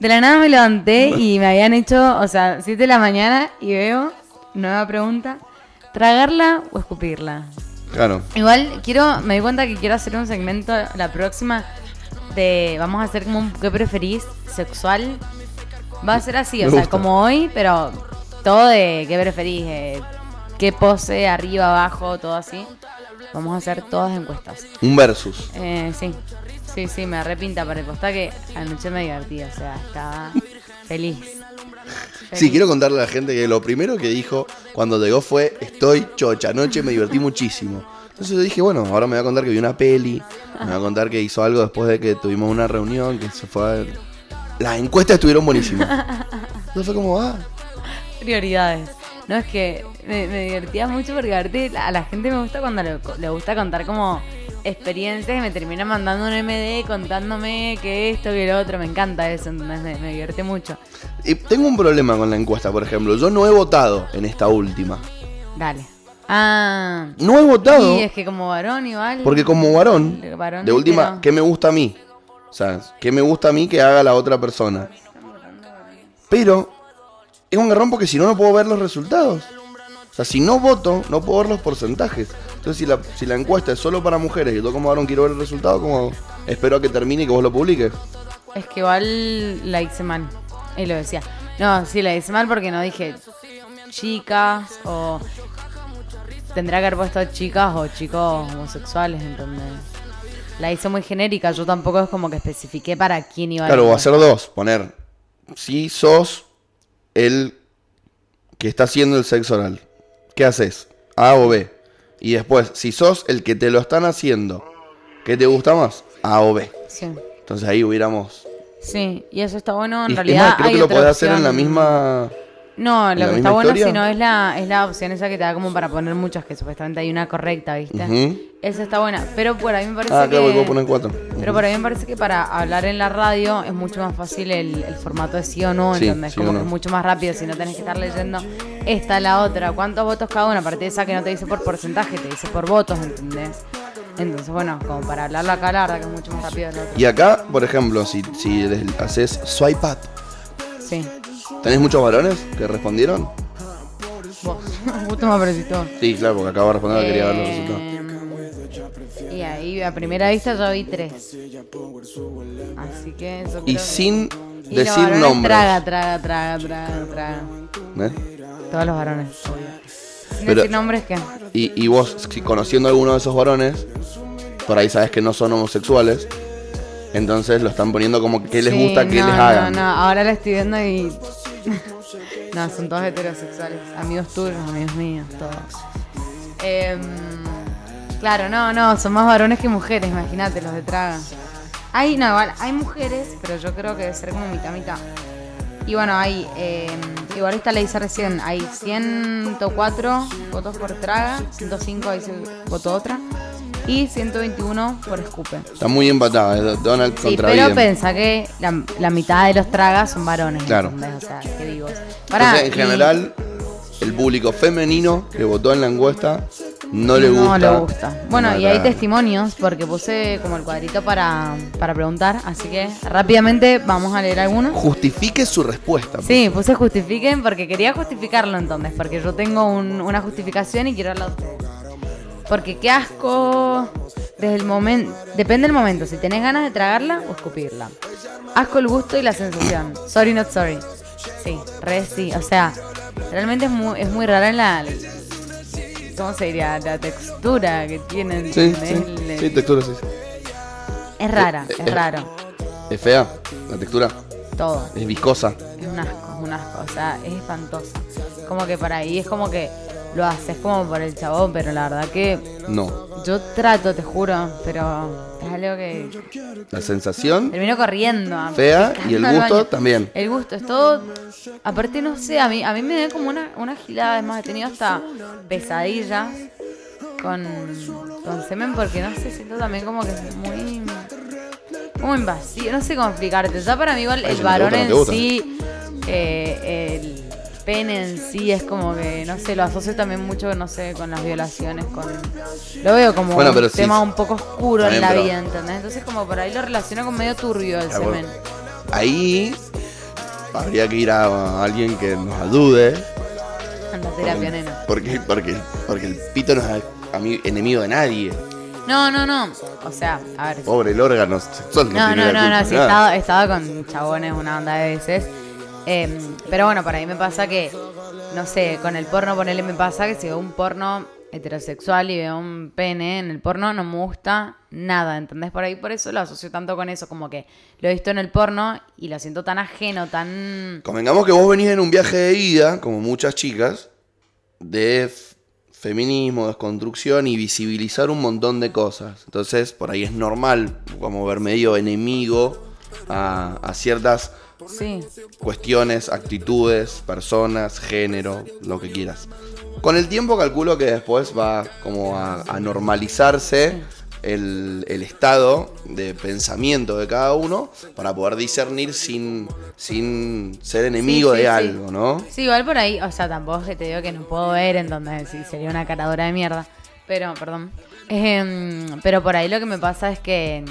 De la nada me levanté y me habían hecho, o sea, 7 de la mañana y veo, nueva pregunta, ¿tragarla o escupirla? Claro. Igual quiero, me di cuenta que quiero hacer un segmento la próxima de, vamos a hacer como un ¿qué preferís? sexual. Va a ser así, Me o sea, como hoy, pero todo de qué preferís, eh, qué pose, arriba, abajo, todo así. Vamos a hacer todas encuestas. Un versus. Eh, sí, sí, sí, me arrepinta para el que anoche me divertí, o sea, estaba feliz. Sí, quiero contarle a la gente que lo primero que dijo cuando llegó fue, estoy chocha, anoche me divertí muchísimo. Entonces yo dije, bueno, ahora me va a contar que vio una peli, me va a contar que hizo algo después de que tuvimos una reunión, que se fue a ver. Las encuestas estuvieron buenísimas. Entonces fue como, ah, Prioridades. No, es que me, me divertía mucho porque aparte a la gente me gusta cuando le, le gusta contar como experiencias y me termina mandando un MD contándome que esto, que lo otro. Me encanta eso, entonces me, me divierte mucho. y tengo un problema con la encuesta, por ejemplo. Yo no he votado en esta última. Dale. Ah. No he votado. Y es que como varón igual. Porque como varón, varón de última, hetero. ¿qué me gusta a mí? O sea, ¿qué me gusta a mí que haga la otra persona? Pero es un garrón porque si no, no puedo ver los resultados. O sea, si no voto, no puedo ver los porcentajes. Entonces, si la, si la encuesta es solo para mujeres y yo como varón quiero ver el resultado, como espero a que termine y que vos lo publiques. Es que igual la hice mal. Y lo decía. No, sí, la hice mal porque no dije chicas o. Tendrá que haber puesto chicas o chicos homosexuales, ¿entendés? La hice muy genérica, yo tampoco es como que especifiqué para quién iba Claro, ir. o hacer dos. Poner, si sos el que está haciendo el sexo oral, ¿qué haces? A o B. Y después, si sos el que te lo están haciendo, ¿qué te gusta más? A o B. Sí, Entonces ahí hubiéramos... sí, y eso está bueno. En y, es realidad, más, creo hay que lo podés hacer en la misma... No, ¿En lo que está bueno historia? si no es la, es la opción esa que te da como para poner muchas, que supuestamente hay una correcta, ¿viste? Esa está buena, pero por ahí me parece Ah, que... claro, vos poner cuatro. Pero por ahí me parece que para hablar en la radio es mucho más fácil el, el formato de sí o no, Sí, ¿entendés? sí Como que es mucho más rápido si no tenés que estar leyendo esta, la otra. ¿Cuántos votos cada una? Aparte de esa que no te dice por porcentaje, te dice por votos, ¿entendés? Entonces, bueno, como para hablarlo acá, la verdad que es mucho más rápido el otro. Y acá, por ejemplo, si, si haces swipe up, Sí. ¿Tenés muchos varones que respondieron? Vos. Justo me apareció todo. Sí, claro, porque acabo de responder, quería ver los resultados. Eh, y ahí a primera vista yo vi tres. Así que eso Y creo que- sin Y los decir varones nombres. Traga, traga, traga, traga, traga. ¿eh? Todos los varones. Sin Pero- decir nombres, ¿qué? Y, y vos, si conociendo a alguno de esos varones, por ahí sabes que no son homosexuales, entonces lo están poniendo como que les Sí, gusta que no, les no, hagan. No, ahora la estoy viendo y. no, son todos heterosexuales. Amigos tuyos, amigos míos, todos. Em, claro, no, no, son más varones que mujeres, imagínate, los de traga. Hay, no, igual, hay mujeres, pero yo creo que debe ser como mitad, mitad. Y bueno, hay, em, igual esta le dice recién, hay 104 votos por traga, 105 ahí se votó otra, y 121 por escupe. Está muy empatada, eh, Donald Sí, contra pero Biden. pensá que la, la mitad de los tragas son varones. Claro. O sea, qué digo. Entonces, en y- general, el público femenino que votó en la encuesta no le gusta. No le gusta. Bueno, y hay testimonios porque puse como el cuadrito para, para preguntar, así que rápidamente vamos a leer algunos. Justifique su respuesta. Sí, puse justifiquen porque quería justificarlo entonces, porque yo tengo un- una justificación y quiero hablar de ustedes. Porque qué asco desde el momento, depende del momento, si tenés ganas de tragarla o escupirla. Asco el gusto y la sensación. Sorry not sorry. Sí, re sí, o sea, realmente es muy, es muy rara la ¿cómo se diría? La textura que tienen. Sí, sí, El- sí, textura, sí. Es rara, Eh, es eh, raro. Es fea la textura, Todo. es viscosa. Es un asco, es un asco, o sea, es espantosa. Como que para ahí es como que lo haces como por el chabón, pero la verdad que No. yo trato, te juro, pero es algo que La sensación termino corriendo. fea y el gusto también. El gusto, es todo. Aparte, no sé, a mí, a mí me da como una, una gilada. Es más, he tenido hasta pesadillas con, con semen porque no sé, siento también como que es muy. Como invasivo, no sé cómo explicarte. Ya para mí, igual, Ay, el si no te varón gusta, no en sí, eh, el pene en sí es como que, no sé, lo asocio también mucho, no sé, con las violaciones, con... Lo veo como Bueno, un sí. tema un poco oscuro También, en la pero- vida, ¿entendés? Entonces como por ahí lo relaciono con medio turbio el semen. Ahí habría que ir a alguien que nos ayude. En la terapia, nena. Porque, porque, porque el pito no es enemigo de nadie. No, no, no. O sea, a ver. Pobre el órgano sexual. No, no, la no, no. culpa Sí, he estado con chabones una banda de veces. Eh, pero bueno, por ahí me pasa que, no sé, con el porno, ponele, me pasa que si veo un porno heterosexual y veo un pene en el porno, no me gusta nada, ¿entendés? Por ahí, por eso lo asocio tanto con eso, como que lo he visto en el porno y lo siento tan ajeno, tan... Convengamos que vos venís en un viaje de ida, como muchas chicas, de feminismo, desconstrucción y visibilizar un montón de cosas. Entonces, por ahí es normal como ver medio enemigo a ciertas Sí, cuestiones, actitudes, personas, género, lo que quieras. Con el tiempo calculo que después va como a, a normalizarse el, el estado de pensamiento de cada uno para poder discernir sin, sin ser enemigo Sí, sí, de sí. algo, ¿no? Sí, igual por ahí, o sea, tampoco es que te digo que no puedo ver en donde sería una caradora de mierda. Pero, perdón. Em, pero por ahí lo que me pasa es que.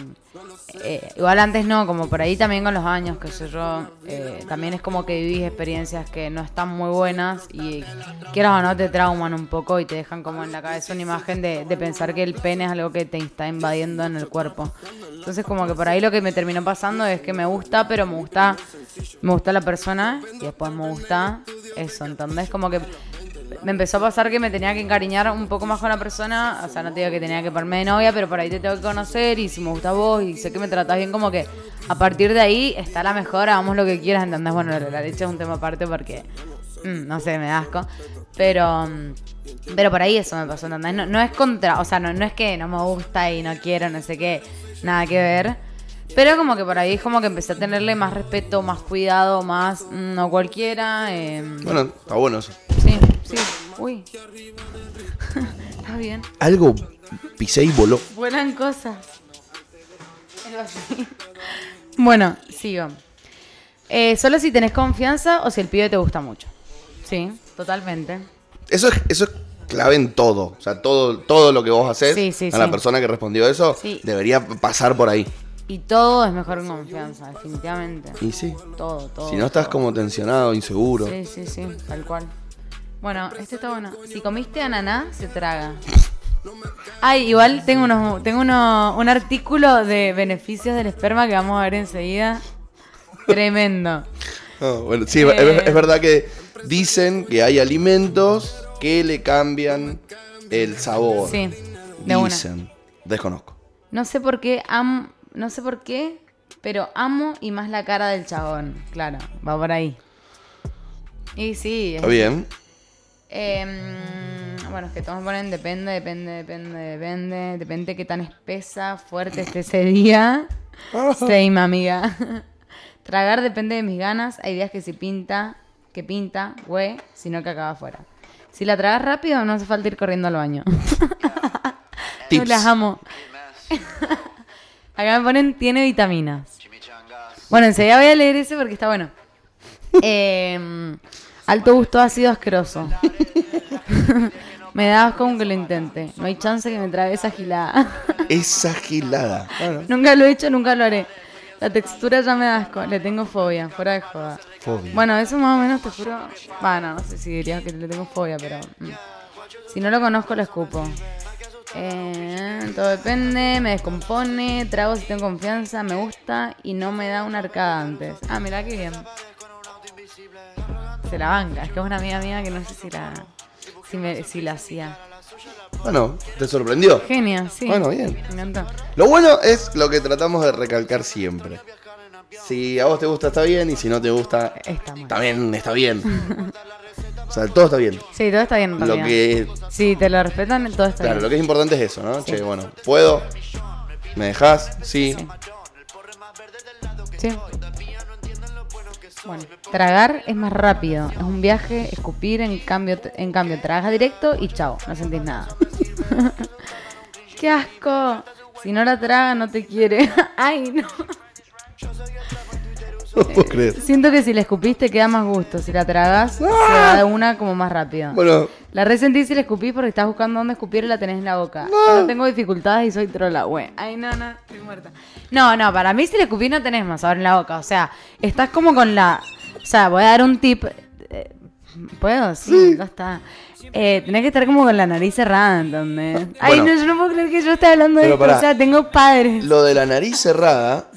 Eh, igual antes no, como por ahí también con los años, que sé yo. eh, también es como que vivís experiencias que no están muy buenas y quieras o no te trauman un poco y te dejan como en la cabeza una imagen de, de pensar que el pene es algo que te está invadiendo en el cuerpo. Entonces, como que por ahí lo que me terminó pasando es que me gusta, pero me gusta me gusta la persona y después me gusta eso, ¿entendés? Como que me empezó a pasar que me tenía que encariñar un poco más con la persona, o sea, no te digo que tenía que ponerme de novia, pero por ahí te tengo que conocer y si me gusta vos y sé que me tratás bien, como que a partir de ahí está la mejor, hagamos lo que quieras, ¿entendés? Bueno, la leche es un tema aparte porque, mm, no sé, me da asco, pero... mm, Pero por ahí eso me pasó, ¿entendés? No, no es contra, o sea, no, no es que no me gusta y no quiero, no sé qué, nada que ver. Pero como que por ahí es como que empecé a tenerle más respeto, más cuidado, más mm, no cualquiera. eh, Bueno, está bueno eso. sí, sí. Uy. Está bien. Algo pisé y voló. Vuelan cosas. Bueno, sigo. Eh, solo si tenés confianza o si el pibe te gusta mucho. Sí, totalmente. Eso es, eso es clave en todo. O sea, todo, todo lo que vos haces Sí, sí, a la sí. persona que respondió eso debería pasar por ahí. Y todo es mejor en confianza, definitivamente. Y sí. Todo, todo. Si no estás todo. como tensionado, inseguro. Sí, sí, sí, tal cual. Bueno, este está bueno. Si comiste ananá, se traga. Ay, igual tengo unos, tengo uno, un artículo de beneficios del esperma que vamos a ver enseguida. Tremendo. Ah, bueno, sí, Eh. es, es verdad que dicen que hay alimentos que le cambian el sabor. Sí, de una. Dicen. Desconozco. No sé por qué am, no sé por qué, pero amo y más la cara del chabón. Claro, va por ahí. Y sí, es Está bien. Em, bueno, es que todos ponen depende, depende, depende, depende. Depende qué tan espesa, fuerte esté ese día. Same, amiga. Tragar depende de mis ganas. Hay días que si pinta, que pinta, güey, sino que acaba afuera. Si la tragas rápido, no hace falta ir corriendo al baño. Tips. No las amo. Acá me ponen, tiene vitaminas. Bueno, enseguida voy a leer ese porque está bueno. Eh, alto gusto ácido asqueroso. me da asco como que lo intente. No hay chance que me trague esa gilada. Esa gilada. Nunca lo he hecho, nunca lo haré. La textura ya me da asco. Le tengo fobia, fuera de joda. fobia. Bueno, eso más o menos te juro. Bueno, no sé si diría que le tengo fobia, pero. mm. Si no lo conozco, lo escupo. Eh, todo depende, me descompone, trago si tengo confianza, me gusta y no me da una arcada antes. Ah, mirá qué bien. Se la banca, es que es una amiga mía que no sé si la, si me, si la hacía. Bueno, ¿te sorprendió? Genia, sí. Bueno, bien. Me encantó. Lo bueno es lo que tratamos de recalcar siempre. Si a vos te gusta, está bien, y si no te gusta, Está mal. también está bien. O sea, todo está bien. Sí, todo está bien en Lo que, Sí, te lo respetan, todo está claro, bien. lo que es importante es eso, ¿no? Che, bueno, ¿puedo? ¿Me dejas? Sí. Sí. Bueno, tragar es más rápido. Es un viaje, escupir, en cambio, en cambio, tragas directo y chao, no sentís nada. ¡Qué asco! Si no la traga, no te quiere. ¡Ay, no! No puedo creer. Siento que si la escupiste queda más gusto. Si la tragas, se da de una como más rápido. Bueno, La resentís si la escupís porque estás buscando dónde escupir y la tenés en la boca. No, tengo dificultades y soy trola, güey. Ay, no, no, estoy muerta. No, no, para mí si la escupís no tenés más sabor en la boca. O sea, estás como con la... O sea, voy a dar un tip. Eh, ¿Puedo? Sí, ya está. Eh, tenés que estar como con la nariz cerrada, ¿entendés? Ay, no, yo no puedo creer que yo esté hablando de Pero esto. pará. O sea, tengo padres. lo de la nariz cerrada.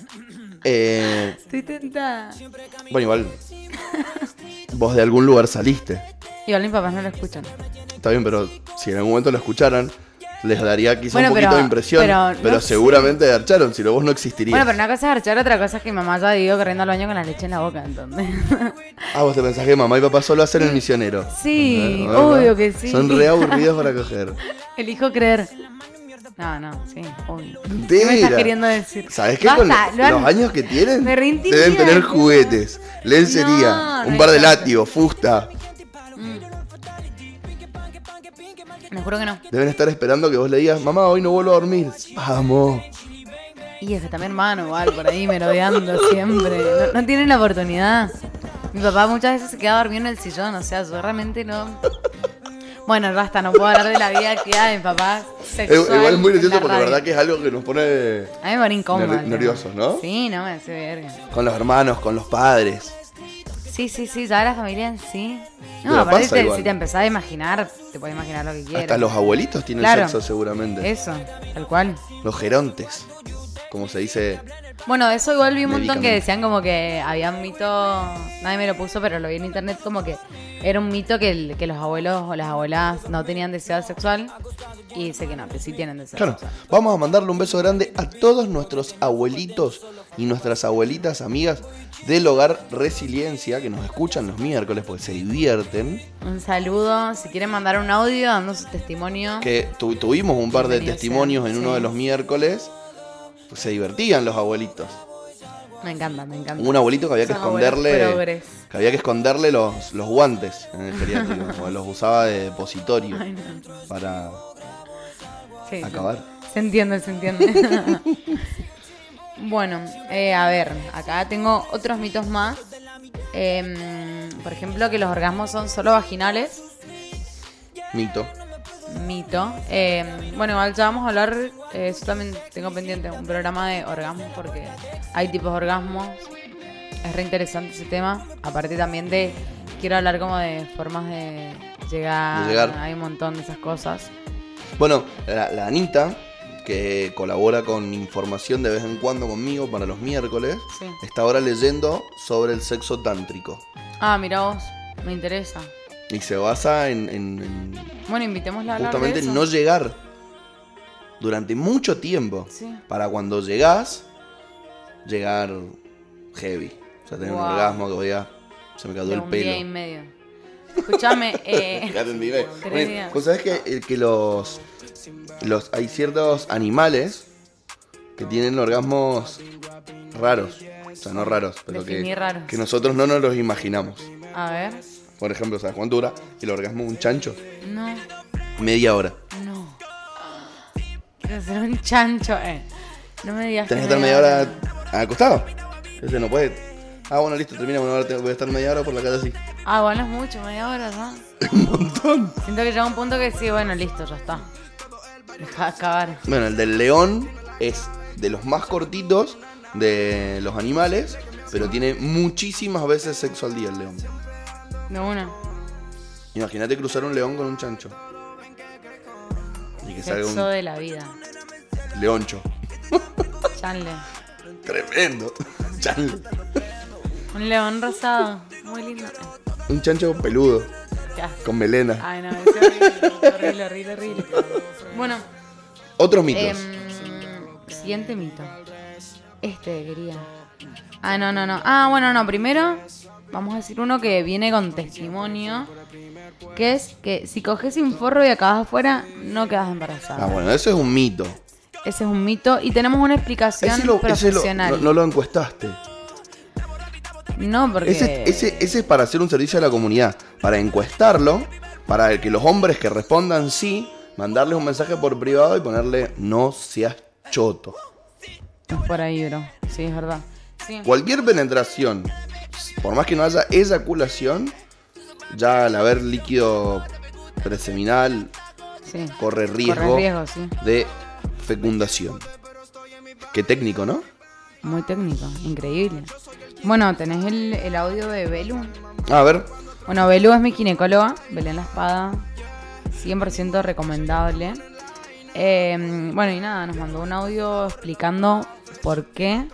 Eh, Estoy tentada. bueno, igual. Vos de algún lugar saliste. Igual mis papás no lo escuchan. Está bien, pero si en algún momento lo escucharan, les daría quizá Bueno, un poquito pero- de impresión. Pero, seguramente archaron, si no vos no existirías. Bueno, pero una cosa es archar, otra cosa es que mi mamá ya ido corriendo al baño con la leche en la boca, ¿entendés? Ah, vos te pensás que mamá y papá solo hacen el misionero. Sí, Ah, obvio que sí. Son re aburridos para coger. Elijo creer. No, no, sí, obvio. ¿Qué me estás queriendo decir? ¿Sabés qué? Basta, Con han- los años que tienen, Me reintimida, deben tener ¿no? juguetes, lencería, No, un no par de látigos, fusta. Me juro que no. Deben estar esperando que vos le digas, mamá, hoy no vuelvo a dormir. Vamos. Y es que está mi hermano igual, por ahí merodeando siempre. No, no tienen la oportunidad. Mi papá muchas veces se queda dormido en el sillón, o sea, yo realmente no... Bueno, basta, no puedo hablar de la vida que da de mi papá sexual igual es muy gracioso porque la verdad que es algo que nos pone A mí me pone incómodo. Nerviosos, ¿no? Sí, no me hace verga. con los hermanos, con los padres. Sí, sí, sí, ya la familia en sí. No, pasa te- igual. si te empezás a imaginar, te puedes imaginar lo que quieras. Hasta los abuelitos tienen Claro. sexo seguramente. Eso, tal cual. Los gerontes, como se dice. Bueno, eso igual vi un montón que decían como que había un mito, nadie me lo puso, pero lo vi en internet como que era un mito que, el- que los abuelos o las abuelas no tenían deseo sexual y sé que no, que sí tienen deseo Claro, sexual. vamos a mandarle un beso grande a todos nuestros abuelitos y nuestras abuelitas amigas del hogar Resiliencia que nos escuchan los miércoles porque se divierten. Un saludo, si quieren mandar un audio dando su testimonio. Que tu- tuvimos un par de testimonios en uno de los miércoles. Pues se divertían los abuelitos. Me encanta, me encanta. Un abuelito que había que Son esconderle. Que había que esconderle los, los guantes en el geriátrico. porque los usaba de depositorio Ay, no. para Sí, sí. acabar. Se entiende, se entiende. bueno, eh, a ver, acá tengo otros mitos más. Em, por ejemplo, que los orgasmos son solo vaginales. Mito. Mito. Em, bueno, igual ya vamos a hablar. eh, eso también tengo pendiente un programa de orgasmos porque hay tipos de orgasmos. Es re interesante ese tema. Aparte también de. Quiero hablar como de formas de llegar. De llegar. Hay un montón de esas cosas. Bueno, la, la Anita, que colabora con información de vez en cuando conmigo para los miércoles, Sí. está ahora leyendo sobre el sexo tántrico. Ah, mira vos. Me interesa. Y se basa en, en- en Bueno, invitémosla a de justamente eso. no llegar durante mucho tiempo. Sí. Para cuando llegás, llegar heavy. O sea, tener un orgasmo que voy a... Se me cayó De el un día y pelo. medio. Escúchame, eh, Ya te entendí, ve. ¿Tenés Bueno, idea? Vos sabés que, eh, que los, los. Hay ciertos animales que tienen orgasmos raros. O sea, no raros, pero que, raros. que nosotros no nos los imaginamos. a ver. Por ejemplo, ¿sabes cuánto dura el orgasmo de un chancho? No, Media hora. no. Quiero ser un chancho, eh. No me digas Tenés que que estar media hora acostado. Ese no puede. Ah, bueno, listo, termina. Bueno, ahora voy a estar media hora por la casa así. Ah, bueno, es mucho, media hora, ¿no? Un montón. Siento que llega un punto que sí, bueno, listo, ya está. Deja de acabar. Bueno, el del león es de los más cortitos de los animales, pero tiene muchísimas veces sexo al día el león. De una. Imagínate cruzar un león con un chancho. Y que salga un de la vida. leoncho. Chanle. Tremendo. Chanle. Un león rosado. Muy lindo. Un chancho peludo, con melena. Ay, no, es horrible, horrible, horrible, horrible. Bueno, Otros mitos. em, siguiente mito. Este quería. Ah, no, no, no. Ah, bueno, no. Primero, vamos a decir uno que viene con testimonio. Que es que si coges sin forro y acabas afuera, no quedas embarazada. ah, bueno, eso es un mito. Ese es un mito. Y tenemos una explicación Ese, lo, ese lo- no, no lo encuestaste. No, porque. Ese, ese, ese es para hacer un servicio a la comunidad, para encuestarlo, para que los hombres que respondan sí, mandarles un mensaje por privado y ponerle no seas choto. Es por ahí, bro. Sí, es verdad. Sí. Cualquier penetración, por más que no haya eyaculación, ya al haber líquido preseminal sí. corre riesgo, Corre riesgo, sí. de fecundación. Qué técnico, ¿no? Muy técnico, increíble. Bueno, tenés el, el audio de Belu. A ver, Bueno, Belu es mi ginecóloga, Belén La Espada, 100% recomendable. Eh, bueno, y nada, nos mandó un audio explicando por qué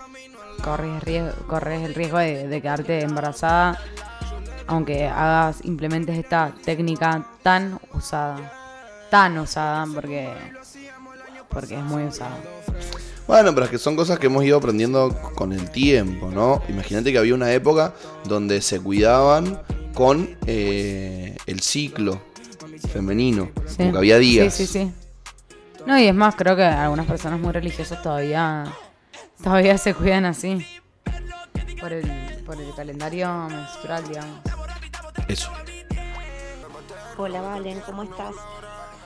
corres, riesgo, corres el riesgo de, de quedarte embarazada, aunque hagas, implementes esta técnica tan usada. Tan usada, porque, porque es muy usada. Bueno, pero es que son cosas que hemos ido aprendiendo con el tiempo, ¿no? Imagínate que había una época donde se cuidaban con eh, el ciclo femenino, Sí. como que había días. Sí, sí, sí. No, y es más, creo que algunas personas muy religiosas todavía todavía se cuidan así. Por el, por el calendario menstrual, digamos. Eso. Hola Valen, ¿cómo estás?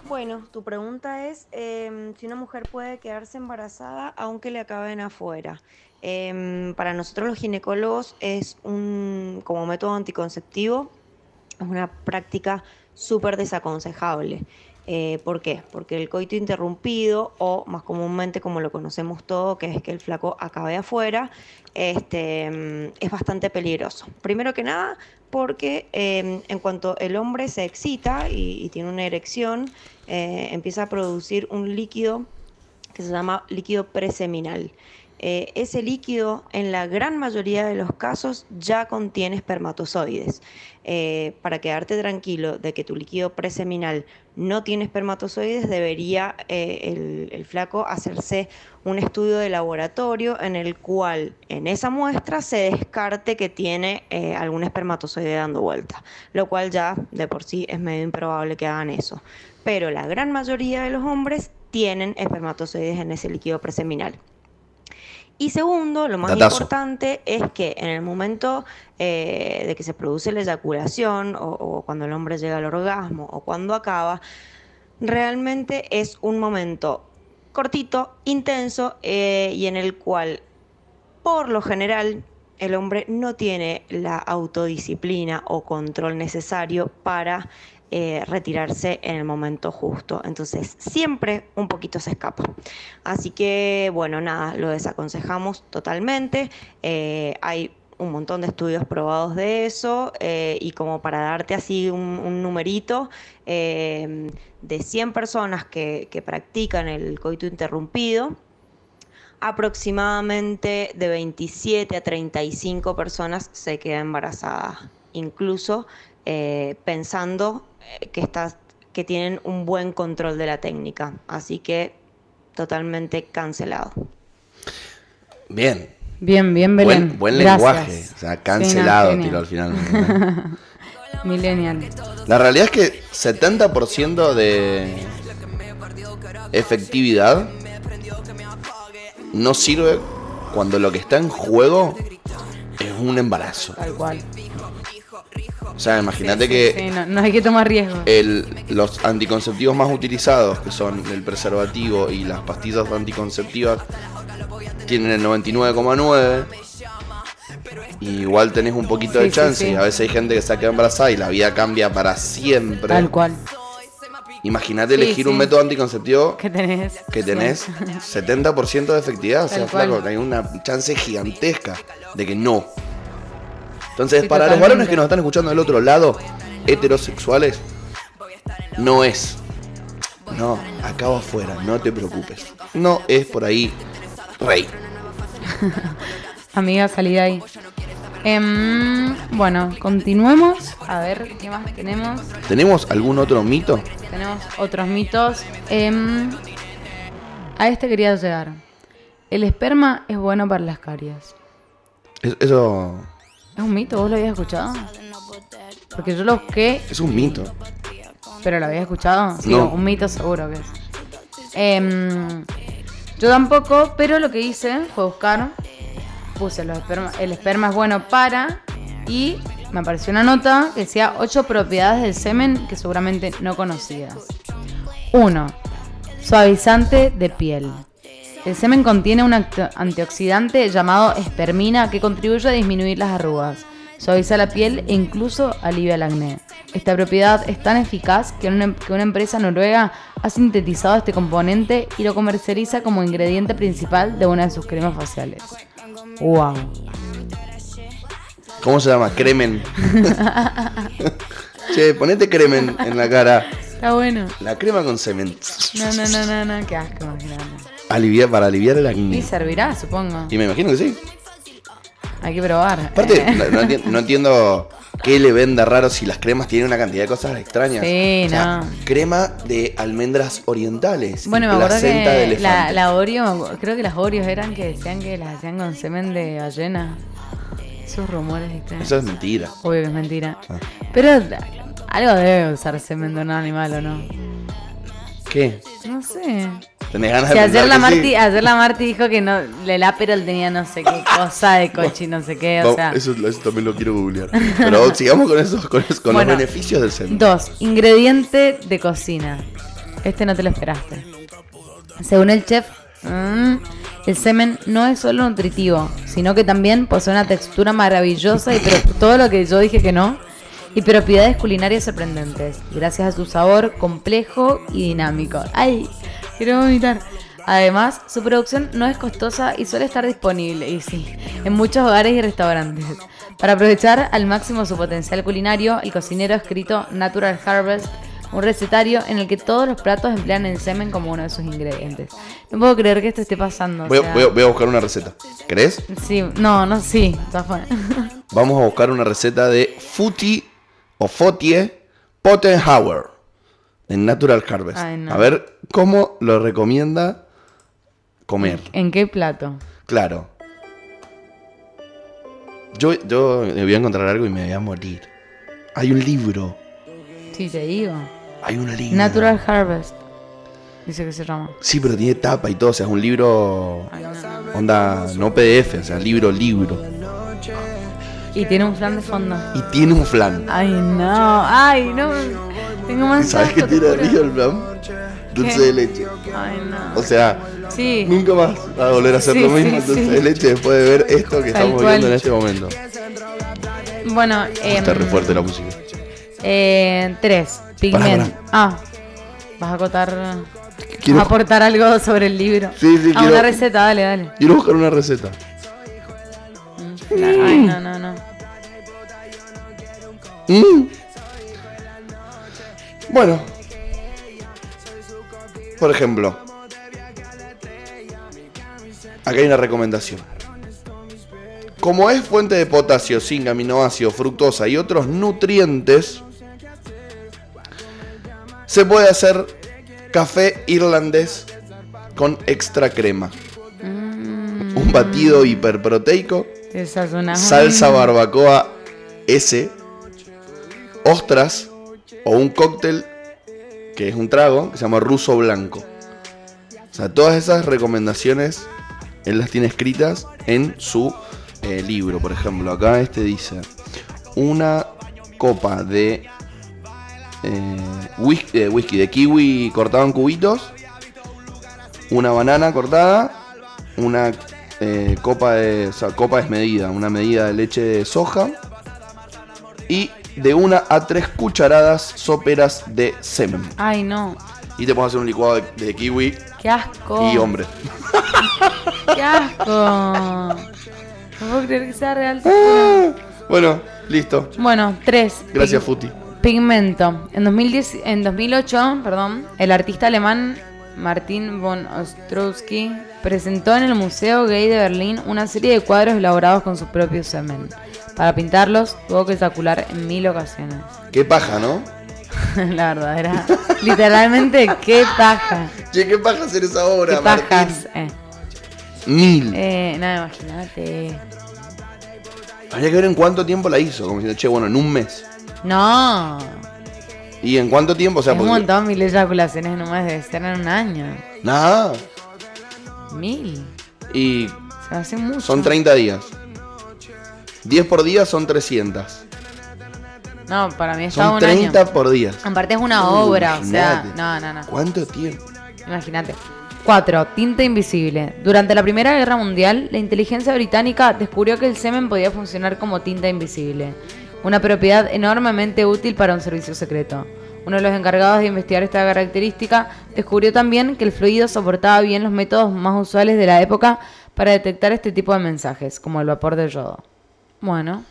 Bueno, tu pregunta es em, si una mujer puede quedarse embarazada aunque le acaben afuera. Em, para nosotros los ginecólogos es un, como método anticonceptivo, es una práctica súper desaconsejable. Eh, ¿Por qué? Porque el coito interrumpido, o más comúnmente como lo conocemos todo, que es que el flaco acabe afuera, este, mm, es bastante peligroso. Primero que nada, porque eh, en cuanto el hombre se excita y, y tiene una erección, eh, empieza a producir un líquido que se llama líquido preseminal. Eh, ese líquido, en la gran mayoría de los casos, ya contiene espermatozoides. Eh, para quedarte tranquilo de que tu líquido preseminal no tiene espermatozoides, debería eh, el, el flaco hacerse un estudio de laboratorio en el cual en esa muestra se descarte que tiene algún espermatozoide dando vuelta, lo cual ya de por sí es medio improbable que hagan eso. Pero la gran mayoría de los hombres tienen espermatozoides en ese líquido preseminal. Y segundo, lo más Datazo. importante es que en el momento eh, de que se produce la eyaculación o, o cuando el hombre llega al orgasmo o cuando acaba, realmente es un momento cortito, intenso eh, y en el cual por lo general el hombre no tiene la autodisciplina o control necesario para eh, retirarse en el momento justo. Entonces siempre un poquito se escapa. Así que bueno, nada, lo desaconsejamos totalmente. Eh, hay un montón de estudios probados de eso eh, y como para darte así un, numerito, de 100 personas que, que practican el coito interrumpido, aproximadamente de 27 a 35 personas se quedan embarazadas, incluso eh, pensando eh, que, estas, que tienen un buen control de la técnica. Así que totalmente cancelado. Bien. Bien, bien, Belén. Buen, lenguaje. O sea, cancelado Sí, no, tiró genio. al final. Millennial. La realidad es que 70% de efectividad no sirve cuando lo que está en juego es un embarazo. Tal cual. O sea, imagínate Sí, que sí, no, no hay que tomar riesgo. el- los anticonceptivos más utilizados, que son el preservativo y las pastillas anticonceptivas, tienen el 99,9. Y igual tenés un poquito de chance. Y a veces hay gente que se queda embarazada y la vida cambia para siempre. Tal cual. Imagínate elegir un método anticonceptivo ¿Qué tenés? que tenés 70% de efectividad. O sea, flaco, hay una chance gigantesca de que no. Entonces, Sí, para los varones que nos están escuchando del otro lado, heterosexuales, no es. No, acabo afuera, no te preocupes. No es por ahí, rey. Amiga, salí de ahí. Em, bueno, continuemos. A ver, ¿qué más tenemos? ¿Tenemos algún otro mito? Tenemos otros mitos. Em, a este quería llegar. El esperma es bueno para las caries. Es- Eso ¿Es un mito? ¿Vos lo habías escuchado? Porque yo lo busqué, es un mito. pero lo había escuchado. Sí, No. un mito seguro que es. Em, yo tampoco, pero lo que hice fue buscar. Puse los esperma- el esperma es bueno para. Y me apareció una nota que decía 8 propiedades del semen que seguramente no conocías. 1. Suavizante de piel. El semen contiene un antioxidante llamado espermina que contribuye a disminuir las arrugas, suaviza la piel e incluso alivia el acné. Esta propiedad es tan eficaz que una, que una empresa noruega ha sintetizado este componente y lo comercializa como ingrediente principal de una de sus cremas faciales. ¡Wow! ¿Cómo se llama? Cremen. che, ponete cremen en la cara. Está bueno. La crema con semen. No, no, no, no, no, qué asco, imagínate. Aliviar, para aliviar el Y acné. servirá, supongo. Y me imagino que sí. Hay que probar. Aparte, Eh. no, no enti- no entiendo qué le venda raro si las cremas tienen una cantidad de cosas extrañas. Sí, O sea, no. Crema de almendras orientales. y Bueno, me acuerdo que la, la Oreo, creo que las Oreos eran que decían que las hacían con semen de ballena. Esos rumores extraños. Eso es mentira. Obvio que es mentira. Ah. Pero algo debe usar semen de un animal o no. ¿Qué? No sé. ¿Tenés ganas Si de pensar la, Marti, sí? ayer la Marti dijo que no, el Aperol tenía no sé qué cosa de coche y no sé qué, o Vamos, sea. eso, eso también lo quiero googlear. Pero sigamos con, esos, con, con Bueno. los beneficios del semen. Dos, ingrediente de cocina. Este no te lo esperaste. Según el chef, mm, el semen no es solo nutritivo, sino que también posee una textura maravillosa y pero todo lo que yo dije que no. Y propiedades culinarias sorprendentes, gracias a su sabor complejo y dinámico. ¡Ay! Quiero vomitar. Además, su producción no es costosa y suele estar disponible, y sí, en muchos hogares y restaurantes. Para aprovechar al máximo su potencial culinario, el cocinero ha escrito Natural Harvest, un recetario en el que todos los platos emplean el semen como uno de sus ingredientes. No puedo creer que esto esté pasando. Voy, a- sea, voy a- voy a buscar una receta. ¿Querés? Sí, no, no, sí. Vamos a buscar una receta de Futi o Fotie Pottenhauer de Natural Harvest. Ay, no. A ver cómo lo recomienda comer. ¿En qué plato? Claro. Yo, yo voy a encontrar algo y me voy a morir. Hay un libro. Sí, te digo. Hay un libro. Natural Harvest. Dice que se llama. Sí, pero tiene tapa y todo. O sea, es un libro. Ay, no. Onda, no PDF, o sea, libro, libro. Y tiene un flan de fondo. Y tiene un flan. Ay, no. Ay, no. Tengo más ¿Sabes qué tiene arriba el flan? Dulce ¿Qué? de leche. Ay, no. O sea, Sí. nunca más va a volver a hacer Sí, lo mismo sí, dulce de leche después de ver esto que Tal estamos cual. viendo en este momento. Bueno, eh, Está re fuerte la música. eh, tres. Pigmento. Pará, Ah, vas a acotar. Quiero- Vas a aportar algo sobre el libro. Sí, sí, ah, quiero- una receta, dale, dale. Quiero buscar una receta. Ay, no, no, no. Mm. Bueno. Por ejemplo. Acá hay una recomendación. Como es fuente de potasio, zinc, aminoácido, fructosa y otros nutrientes, se puede hacer café irlandés con extra crema. Mm, Un batido hiperproteico, salsa barbacoa S ostras o un cóctel que es un trago que se llama ruso blanco. O sea, todas esas recomendaciones él las tiene escritas en su eh, libro. Por ejemplo, acá este dice una copa de eh, whisky, eh, whisky de kiwi cortado en cubitos, una banana cortada, una eh, copa de copa desmedida, una medida de leche de soja y de una a tres cucharadas soperas de semen. Ay, no. Y te puedes hacer un licuado de, de kiwi Qué asco. y hombre. Qué asco. No puedo creer que sea real. Bueno, listo. Bueno, tres. Gracias, Pig- Futi. Pigmento. En, 2010, en 2008, perdón, el artista alemán Martin von Ostrowski presentó en el Museo Gay de Berlín una serie de cuadros elaborados con su propio semen. Para pintarlos tuvo que ejacular en mil ocasiones. Qué paja, ¿no? La verdad era literalmente qué paja. Che, qué paja hacer esa obra, Qué pajas. Eh, Mil. eh, nada, imagínate. Habría que ver en cuánto tiempo la hizo. Como diciendo, che, bueno, en un mes. No. ¿Y en cuánto tiempo? O sea, es un montón, mil eyaculaciones en un mes debe ser en un año. Nada. Mil. Y Se hace mucho. son 30 días. 10 por día son 300. No, para mí estaba Son un 30 año. por día. Aparte es una Uh, obra, o sea, no, no, no. ¿Cuánto tiempo? Imagínate. 4. Tinta invisible. Durante la Primera Guerra Mundial, la inteligencia británica descubrió que el semen podía funcionar como tinta invisible, una propiedad enormemente útil para un servicio secreto. Uno de los encargados de investigar esta característica descubrió también que el fluido soportaba bien los métodos más usuales de la época para detectar este tipo de mensajes, como el vapor de yodo. Bueno,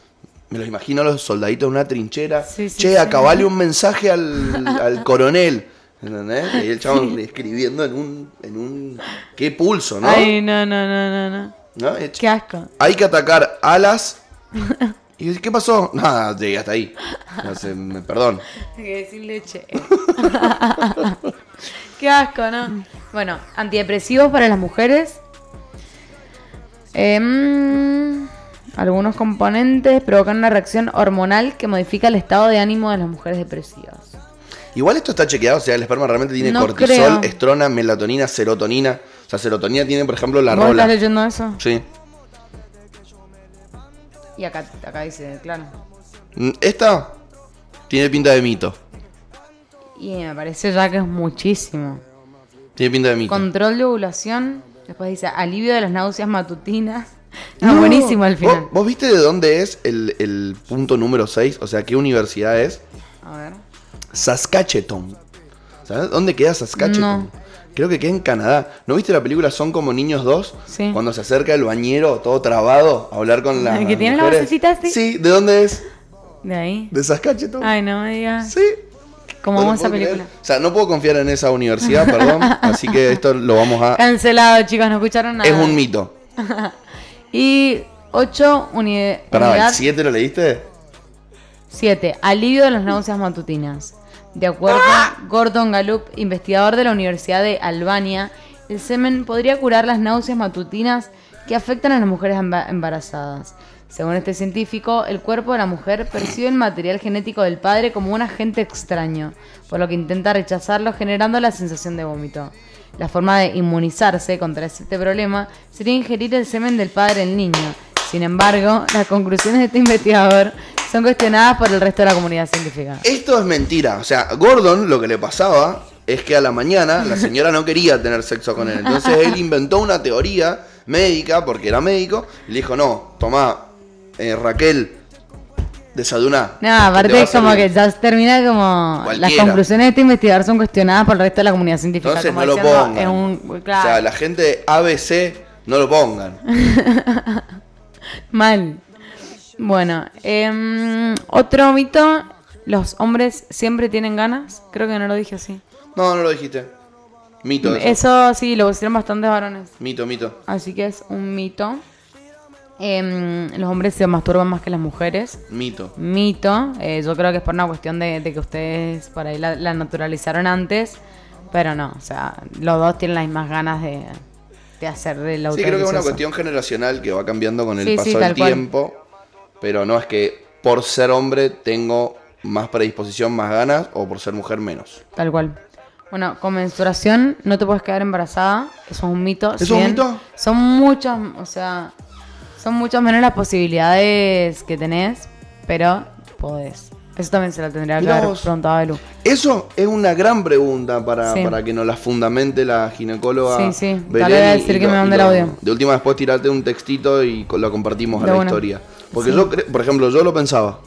Me los imagino a los soldaditos en una trinchera. Sí, sí, che, sí. acabale un mensaje al, al coronel. ¿Entendés? Y el chabón escribiendo en un, en un. Qué pulso, ¿no? ay, no, no, no, no, no. ¿No? Eh, Qué asco. Hay que atacar alas. ¿Y qué pasó? Nada, llegué hasta ahí. No sé, me- perdón. Que sin leche. Qué asco, ¿no? Bueno, antidepresivos para las mujeres. Em, algunos componentes provocan una reacción hormonal que modifica el estado de ánimo de las mujeres depresivas. Igual esto está chequeado, o sea, el esperma realmente tiene No cortisol, creo. estrona, melatonina, serotonina. O sea, serotonina tiene, por ejemplo, la ¿Vos rola. estás leyendo eso? Sí. Y acá, acá dice, claro. Mm, Esta tiene pinta de mito. Y me parece ya que es muchísimo. Tiene pinta de mito. Control de ovulación. Después dice alivio de las náuseas matutinas. Ah, buenísimo al final. ¿Vos, vos viste de dónde es el, el punto número 6? O sea, ¿qué universidad es? A ver. Saskatchewan. ¿Sabes dónde queda Saskatchewan? No. Creo que queda en Canadá. ¿No viste la película Son como niños dos? Sí. Cuando se acerca el bañero todo trabado a hablar con la. ¿El que tiene la vocecita así? Sí, ¿de dónde es? De ahí. ¿De Saskatchewan? Ay, no me digas. Sí. ¿Cómo No vamos esa creer. película? O sea, no puedo confiar en esa universidad, perdón. así que esto lo vamos a. Cancelado, chicos, no escucharon nada. Es un mito. Y 8, uni Pará, ¿el unidad 7 lo leíste? 7. Alivio de las náuseas matutinas. De acuerdo ¡Ah! a Gordon Gallup, investigador de la Universidad de Albania, el semen podría curar las náuseas matutinas que afectan a las mujeres emba- embarazadas. Según este científico, el cuerpo de la mujer percibe el material genético del padre como un agente extraño, por lo que intenta rechazarlo generando la sensación de vómito. La forma de inmunizarse contra este problema sería ingerir el semen del padre del niño. Sin embargo, las conclusiones de este investigador son cuestionadas por el resto de la comunidad científica. Esto es mentira. O sea, Gordon lo que le pasaba es que a la mañana la señora no quería tener sexo con él. Entonces él inventó una teoría médica, porque era médico, y le dijo, no, tomá, eh, Raquel, desayuná. No, aparte es como que servir". ya termina como... Las conclusiones de este investigador son cuestionadas por el resto de la comunidad científica. Entonces como no lo diciendo, pongan. Es un... O sea, la gente de ABC no lo pongan. mal. Bueno, em, otro mito, los hombres siempre tienen ganas. Creo que no lo dije así. No, no lo dijiste. Mito eso. Eso sí, lo pusieron bastantes varones. Mito, mito. Así que es un mito. Em, los hombres se masturban más que las mujeres. Mito. Mito. Eh, yo creo que es por una cuestión de, de que ustedes por ahí la, la naturalizaron antes. Pero no, o sea, los dos tienen las mismas ganas de, de hacer el Sí, creo que es una cuestión generacional que va cambiando con el Sí, paso sí, del cual. tiempo. Pero no es que por ser hombre tengo más predisposición, más ganas, o por ser mujer menos. Tal cual. Bueno, con menstruación no te puedes quedar embarazada. Eso es un mito. ¿Es Si un mito? Son muchas, o sea, son muchas menos las posibilidades que tenés, pero podés. Eso también se la tendría que haber preguntado a Belu. Eso es una gran pregunta para, Sí. para que nos la fundamente la ginecóloga. Sí, sí. Belén, Dale, a decir y que me mande el audio. De última después tirarte un textito y lo compartimos a la una. historia. Porque Sí. yo, por ejemplo, yo lo pensaba.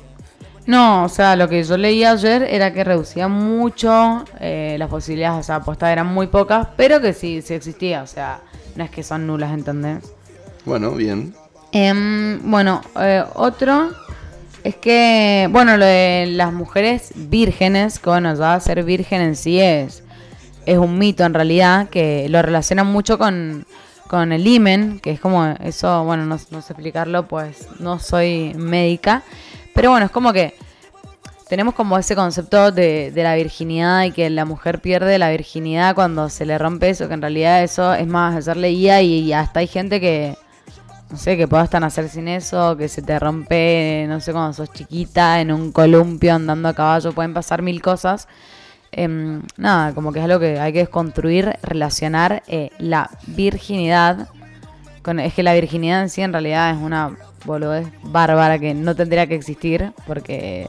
No, o sea, lo que yo leí ayer era que reducía mucho eh, las posibilidades, o sea, apostar eran muy pocas, pero que sí, sí existía, o sea, no es que son nulas, ¿entendés? Bueno, bien. Em, bueno, eh, otro es que, bueno, lo de las mujeres vírgenes, que bueno, ya ser virgen en sí es, es un mito en realidad, que lo relacionan mucho con, con el imen, que es como eso, bueno, no, sé explicarlo, pues no soy médica, pero bueno, es como que tenemos como ese concepto de, de la virginidad y que la mujer pierde la virginidad cuando se le rompe eso, que en realidad eso es más hacerle guía y hasta hay gente que, no sé, que pueda hasta nacer sin eso, que se te rompe, no sé, cuando sos chiquita, en un columpio andando a caballo, pueden pasar mil cosas. Em, nada, como que es algo que hay que desconstruir, relacionar eh, la virginidad es que la virginidad en sí en realidad es una boludez bárbara que no tendría que existir porque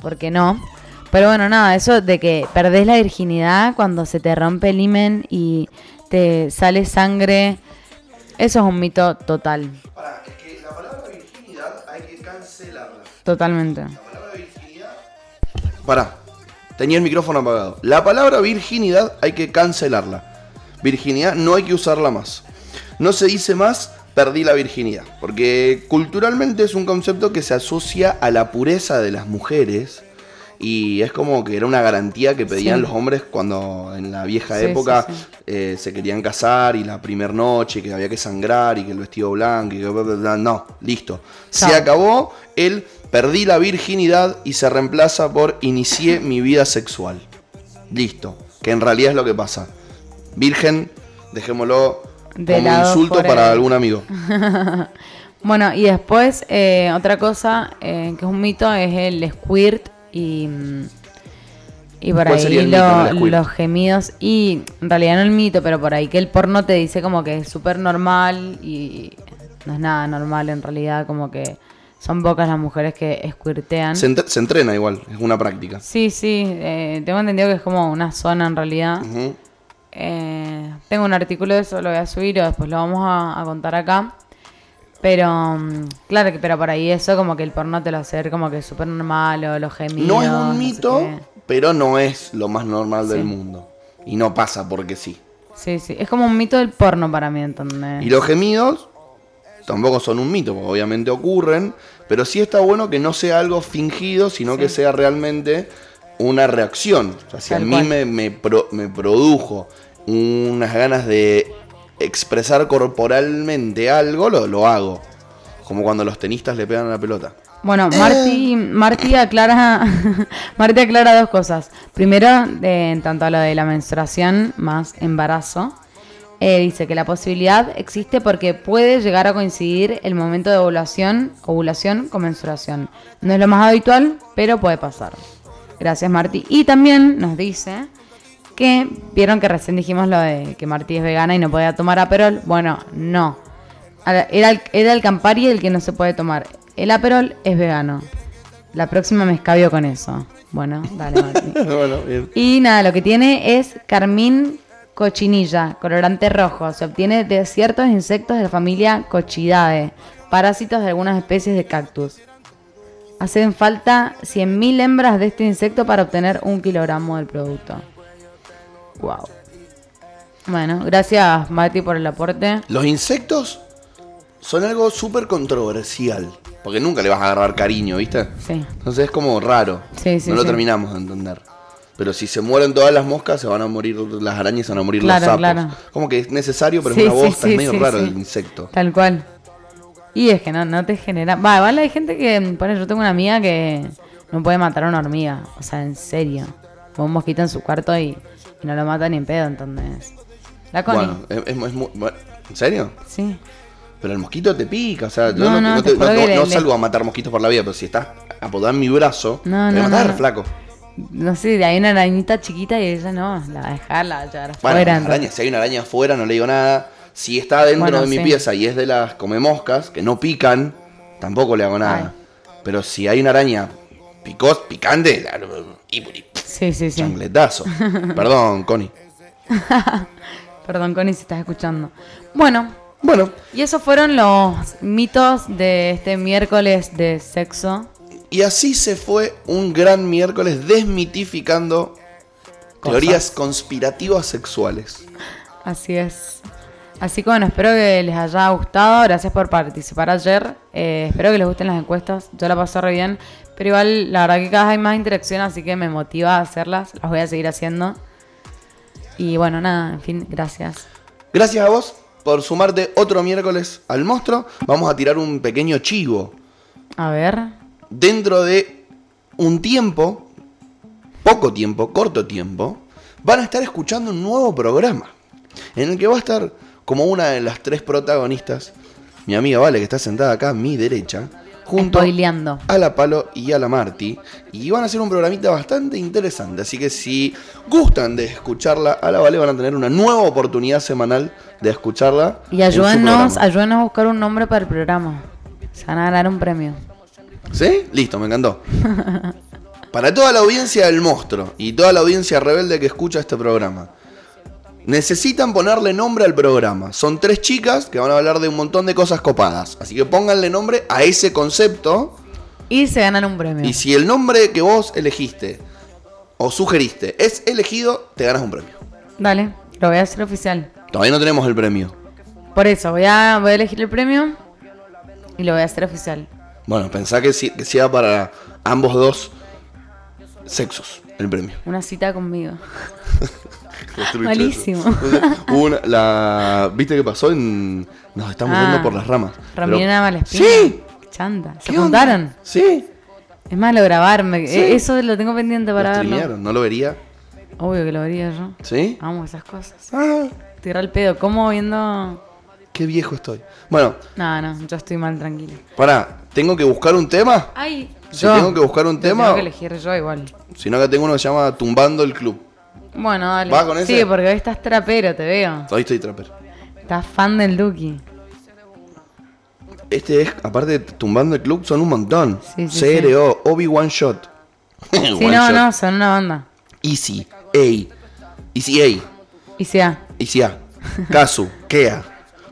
porque no. Pero bueno, nada, eso de que perdés la virginidad cuando se te rompe el himen y te sale sangre, eso es un mito total, Para, es que la palabra virginidad hay que cancelarla. totalmente. Pará, tenía el micrófono apagado. La palabra virginidad hay que cancelarla. Virginidad no hay que usarla más. No se dice más perdí la virginidad. Porque culturalmente es un concepto que se asocia a la pureza de las mujeres. Y es como que era una garantía que pedían Sí. los hombres cuando en la vieja Sí, época sí, eh, se querían casar y la primer noche, que había que sangrar y que el vestido blanco y que bla, bla, bla. no, listo. Se acabó el perdí la virginidad y se reemplaza por inicié mi vida sexual. Listo, que en realidad es lo que pasa. Virgen, dejémoslo De como insulto para algún amigo. Bueno, y después eh, otra cosa eh, que es un mito es el squirt y, mm, y por ¿Cuál ahí lo- los gemidos y en realidad no el mito, pero por ahí que el porno te dice como que es súper normal y no es nada normal en realidad, como que son pocas las mujeres que squirtean. Se, ent- se entrena igual, es una práctica. Sí, sí, eh, tengo entendido que es como una zona en realidad. Eh, tengo un artículo de eso, lo voy a subir o después lo vamos a, a contar acá. Pero, mm, claro que, pero por ahí eso como que el porno te lo hace como que súper normal o los gemidos. No es un mito, pero no es lo más normal Sí. del mundo. Y no pasa porque sí. Sí, sí, es como un mito del porno para mí, ¿entendés? Y los gemidos tampoco son un mito, porque obviamente ocurren, pero sí está bueno que no sea algo fingido, sino Sí. que sea realmente una reacción. O sea, si a mí me, me, pro- me produjo unas ganas de expresar corporalmente algo, lo, lo hago. Como cuando los tenistas le pegan a la pelota. Bueno, Marty, Marty aclara, Marty aclara dos cosas. Primero, en tanto a lo de la menstruación más embarazo, eh, dice que la posibilidad existe porque puede llegar a coincidir el momento de ovulación, ovulación con menstruación. No es lo más habitual, pero puede pasar. Gracias, Marty. Y también nos dice que vieron que recién dijimos lo de que Marty es vegana y no podía tomar Aperol. Bueno, no. Era el, era el Campari el que no se puede tomar. El Aperol es vegano. La próxima me escabio con eso. Bueno, dale, bueno, bien. Y nada, lo que tiene es carmín cochinilla, colorante rojo. Se obtiene de ciertos insectos de la familia Cochidae, parásitos de algunas especies de cactus. Hacen falta 100.000 hembras de este insecto para obtener un kilogramo del producto. Wow. Bueno, gracias Mati por el aporte. Los insectos son algo súper controversial. Porque nunca le vas a agarrar cariño, ¿viste? Sí. Entonces es como raro. Sí, sí, no lo sí. terminamos de entender. Pero si se mueren todas las moscas, se van a morir las arañas, se van a morir Claro, los sapos. claro. Como que es necesario, pero es una bosta, es medio sí, raro sí. el insecto. Tal cual. Y es que no, no te genera. Va, igual hay gente que. Pone, yo tengo una amiga que no puede matar a una hormiga. O sea, en serio. Con un mosquito en su cuarto y no lo mata ni en pedo, entonces. La Connie. Bueno, es, es- es muy- bueno, ¿en serio? Sí. Pero el mosquito te pica, o sea, yo No, no, no, te te- salgo a matar mosquitos por la vida, pero si estás apodando en mi brazo, No, te voy a matar, flaco. No sé, hay una arañita chiquita y ella no, la va a dejar, la va a llevar Bueno, afuera. si hay una araña afuera, no le digo nada. Si está dentro Bueno, de mi sí. pieza y es de las comemoscas, que no pican, tampoco le hago nada. Pero si hay una araña picos, picante, la- y- y- Sí, sí, sí. changletazo. Perdón, Connie. Perdón, Connie, si estás escuchando. Bueno, Bueno, y esos fueron los mitos de este miércoles de sexo. y así se fue un gran miércoles desmitificando Cosas. teorías conspirativas sexuales. Así es. Así que bueno, espero que les haya gustado. Gracias por participar ayer. Eh, espero que les gusten las encuestas. Yo la pasé re bien. Pero igual, la verdad que cada vez hay más interacción, así que me motiva a hacerlas. Las voy a seguir haciendo. Y bueno, nada, en fin, gracias. Gracias a vos por sumarte otro miércoles al monstruo. Vamos a tirar un pequeño chivo. A ver. dentro de un tiempo, poco tiempo, corto tiempo, van a estar escuchando un nuevo programa en el que va a estar como una de las tres protagonistas, mi amiga Vale, que está sentada acá a mi derecha, junto Spoileando. a la Palo y a la Marti, y van a hacer un programita bastante interesante, así que si gustan de escucharla a la Vale, van a tener una nueva oportunidad semanal de escucharla. Y programa. ayúdennos a buscar un nombre para el programa. Se van a ganar un premio. ¿Sí? Listo, me encantó. Para toda la audiencia del monstruo y toda la audiencia rebelde que escucha este programa, necesitan ponerle nombre al programa. Son tres chicas que van a hablar de un montón de cosas copadas. Así que pónganle nombre a ese concepto. Y se ganan un premio. Y si el nombre que vos elegiste o sugeriste es elegido, te ganas un premio. Dale, lo voy a hacer oficial. Todavía no tenemos el premio. Por eso, voy a, voy a elegir el premio y lo voy a hacer oficial. Bueno, pensá que, si- que sea para ambos dos sexos el premio. Una cita conmigo. Malísimo. Una- la, ¿Viste qué pasó? En, nos estamos Ah, yendo por las ramas. Nava Malespina. Sí. Chanta. ¿Se juntaron? Sí. Es más, lo grabarme. Sí. Eh, Eso lo tengo pendiente para Lo verlo. ¿no lo vería? Obvio que lo vería yo. ¿Sí? Amo esas cosas. Ah, Tirar el pedo. ¿Cómo viendo? qué viejo estoy. Bueno, No, no, yo estoy mal tranquilo. pará, ¿tengo que buscar un tema? Ay, Si tengo que buscar un tema, Tengo que elegir yo igual. Si no, acá tengo uno que se llama Tumbando el Club. Bueno, dale. ¿Vas con ese? Sí, porque hoy estás trapero, te veo. Hoy estoy trapper. Estás fan del Duki. Este es, aparte de Tumbando el Club, son un montón. Sí, sí, CRO, Obi One Shot. Sí, One no, Shot. no, son una banda. Easy, A. Easy A. Y sea, Easy A. Kazu, Kea.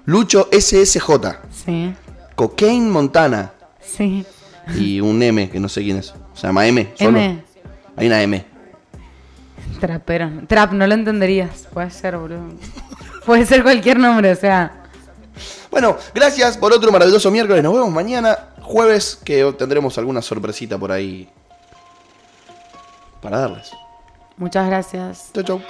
Lucho SSJ. sí, Cocaine Montana. sí. Y un M, que no sé quién es. Se llama M. Solo. M. Hay una M. Trapero. Trap, no lo entenderías. Puede ser, boludo. Puede ser cualquier nombre, o sea. Bueno, gracias por otro maravilloso miércoles. Nos vemos mañana, jueves, que tendremos alguna sorpresita por ahí para darles. Muchas gracias. Chau, chau.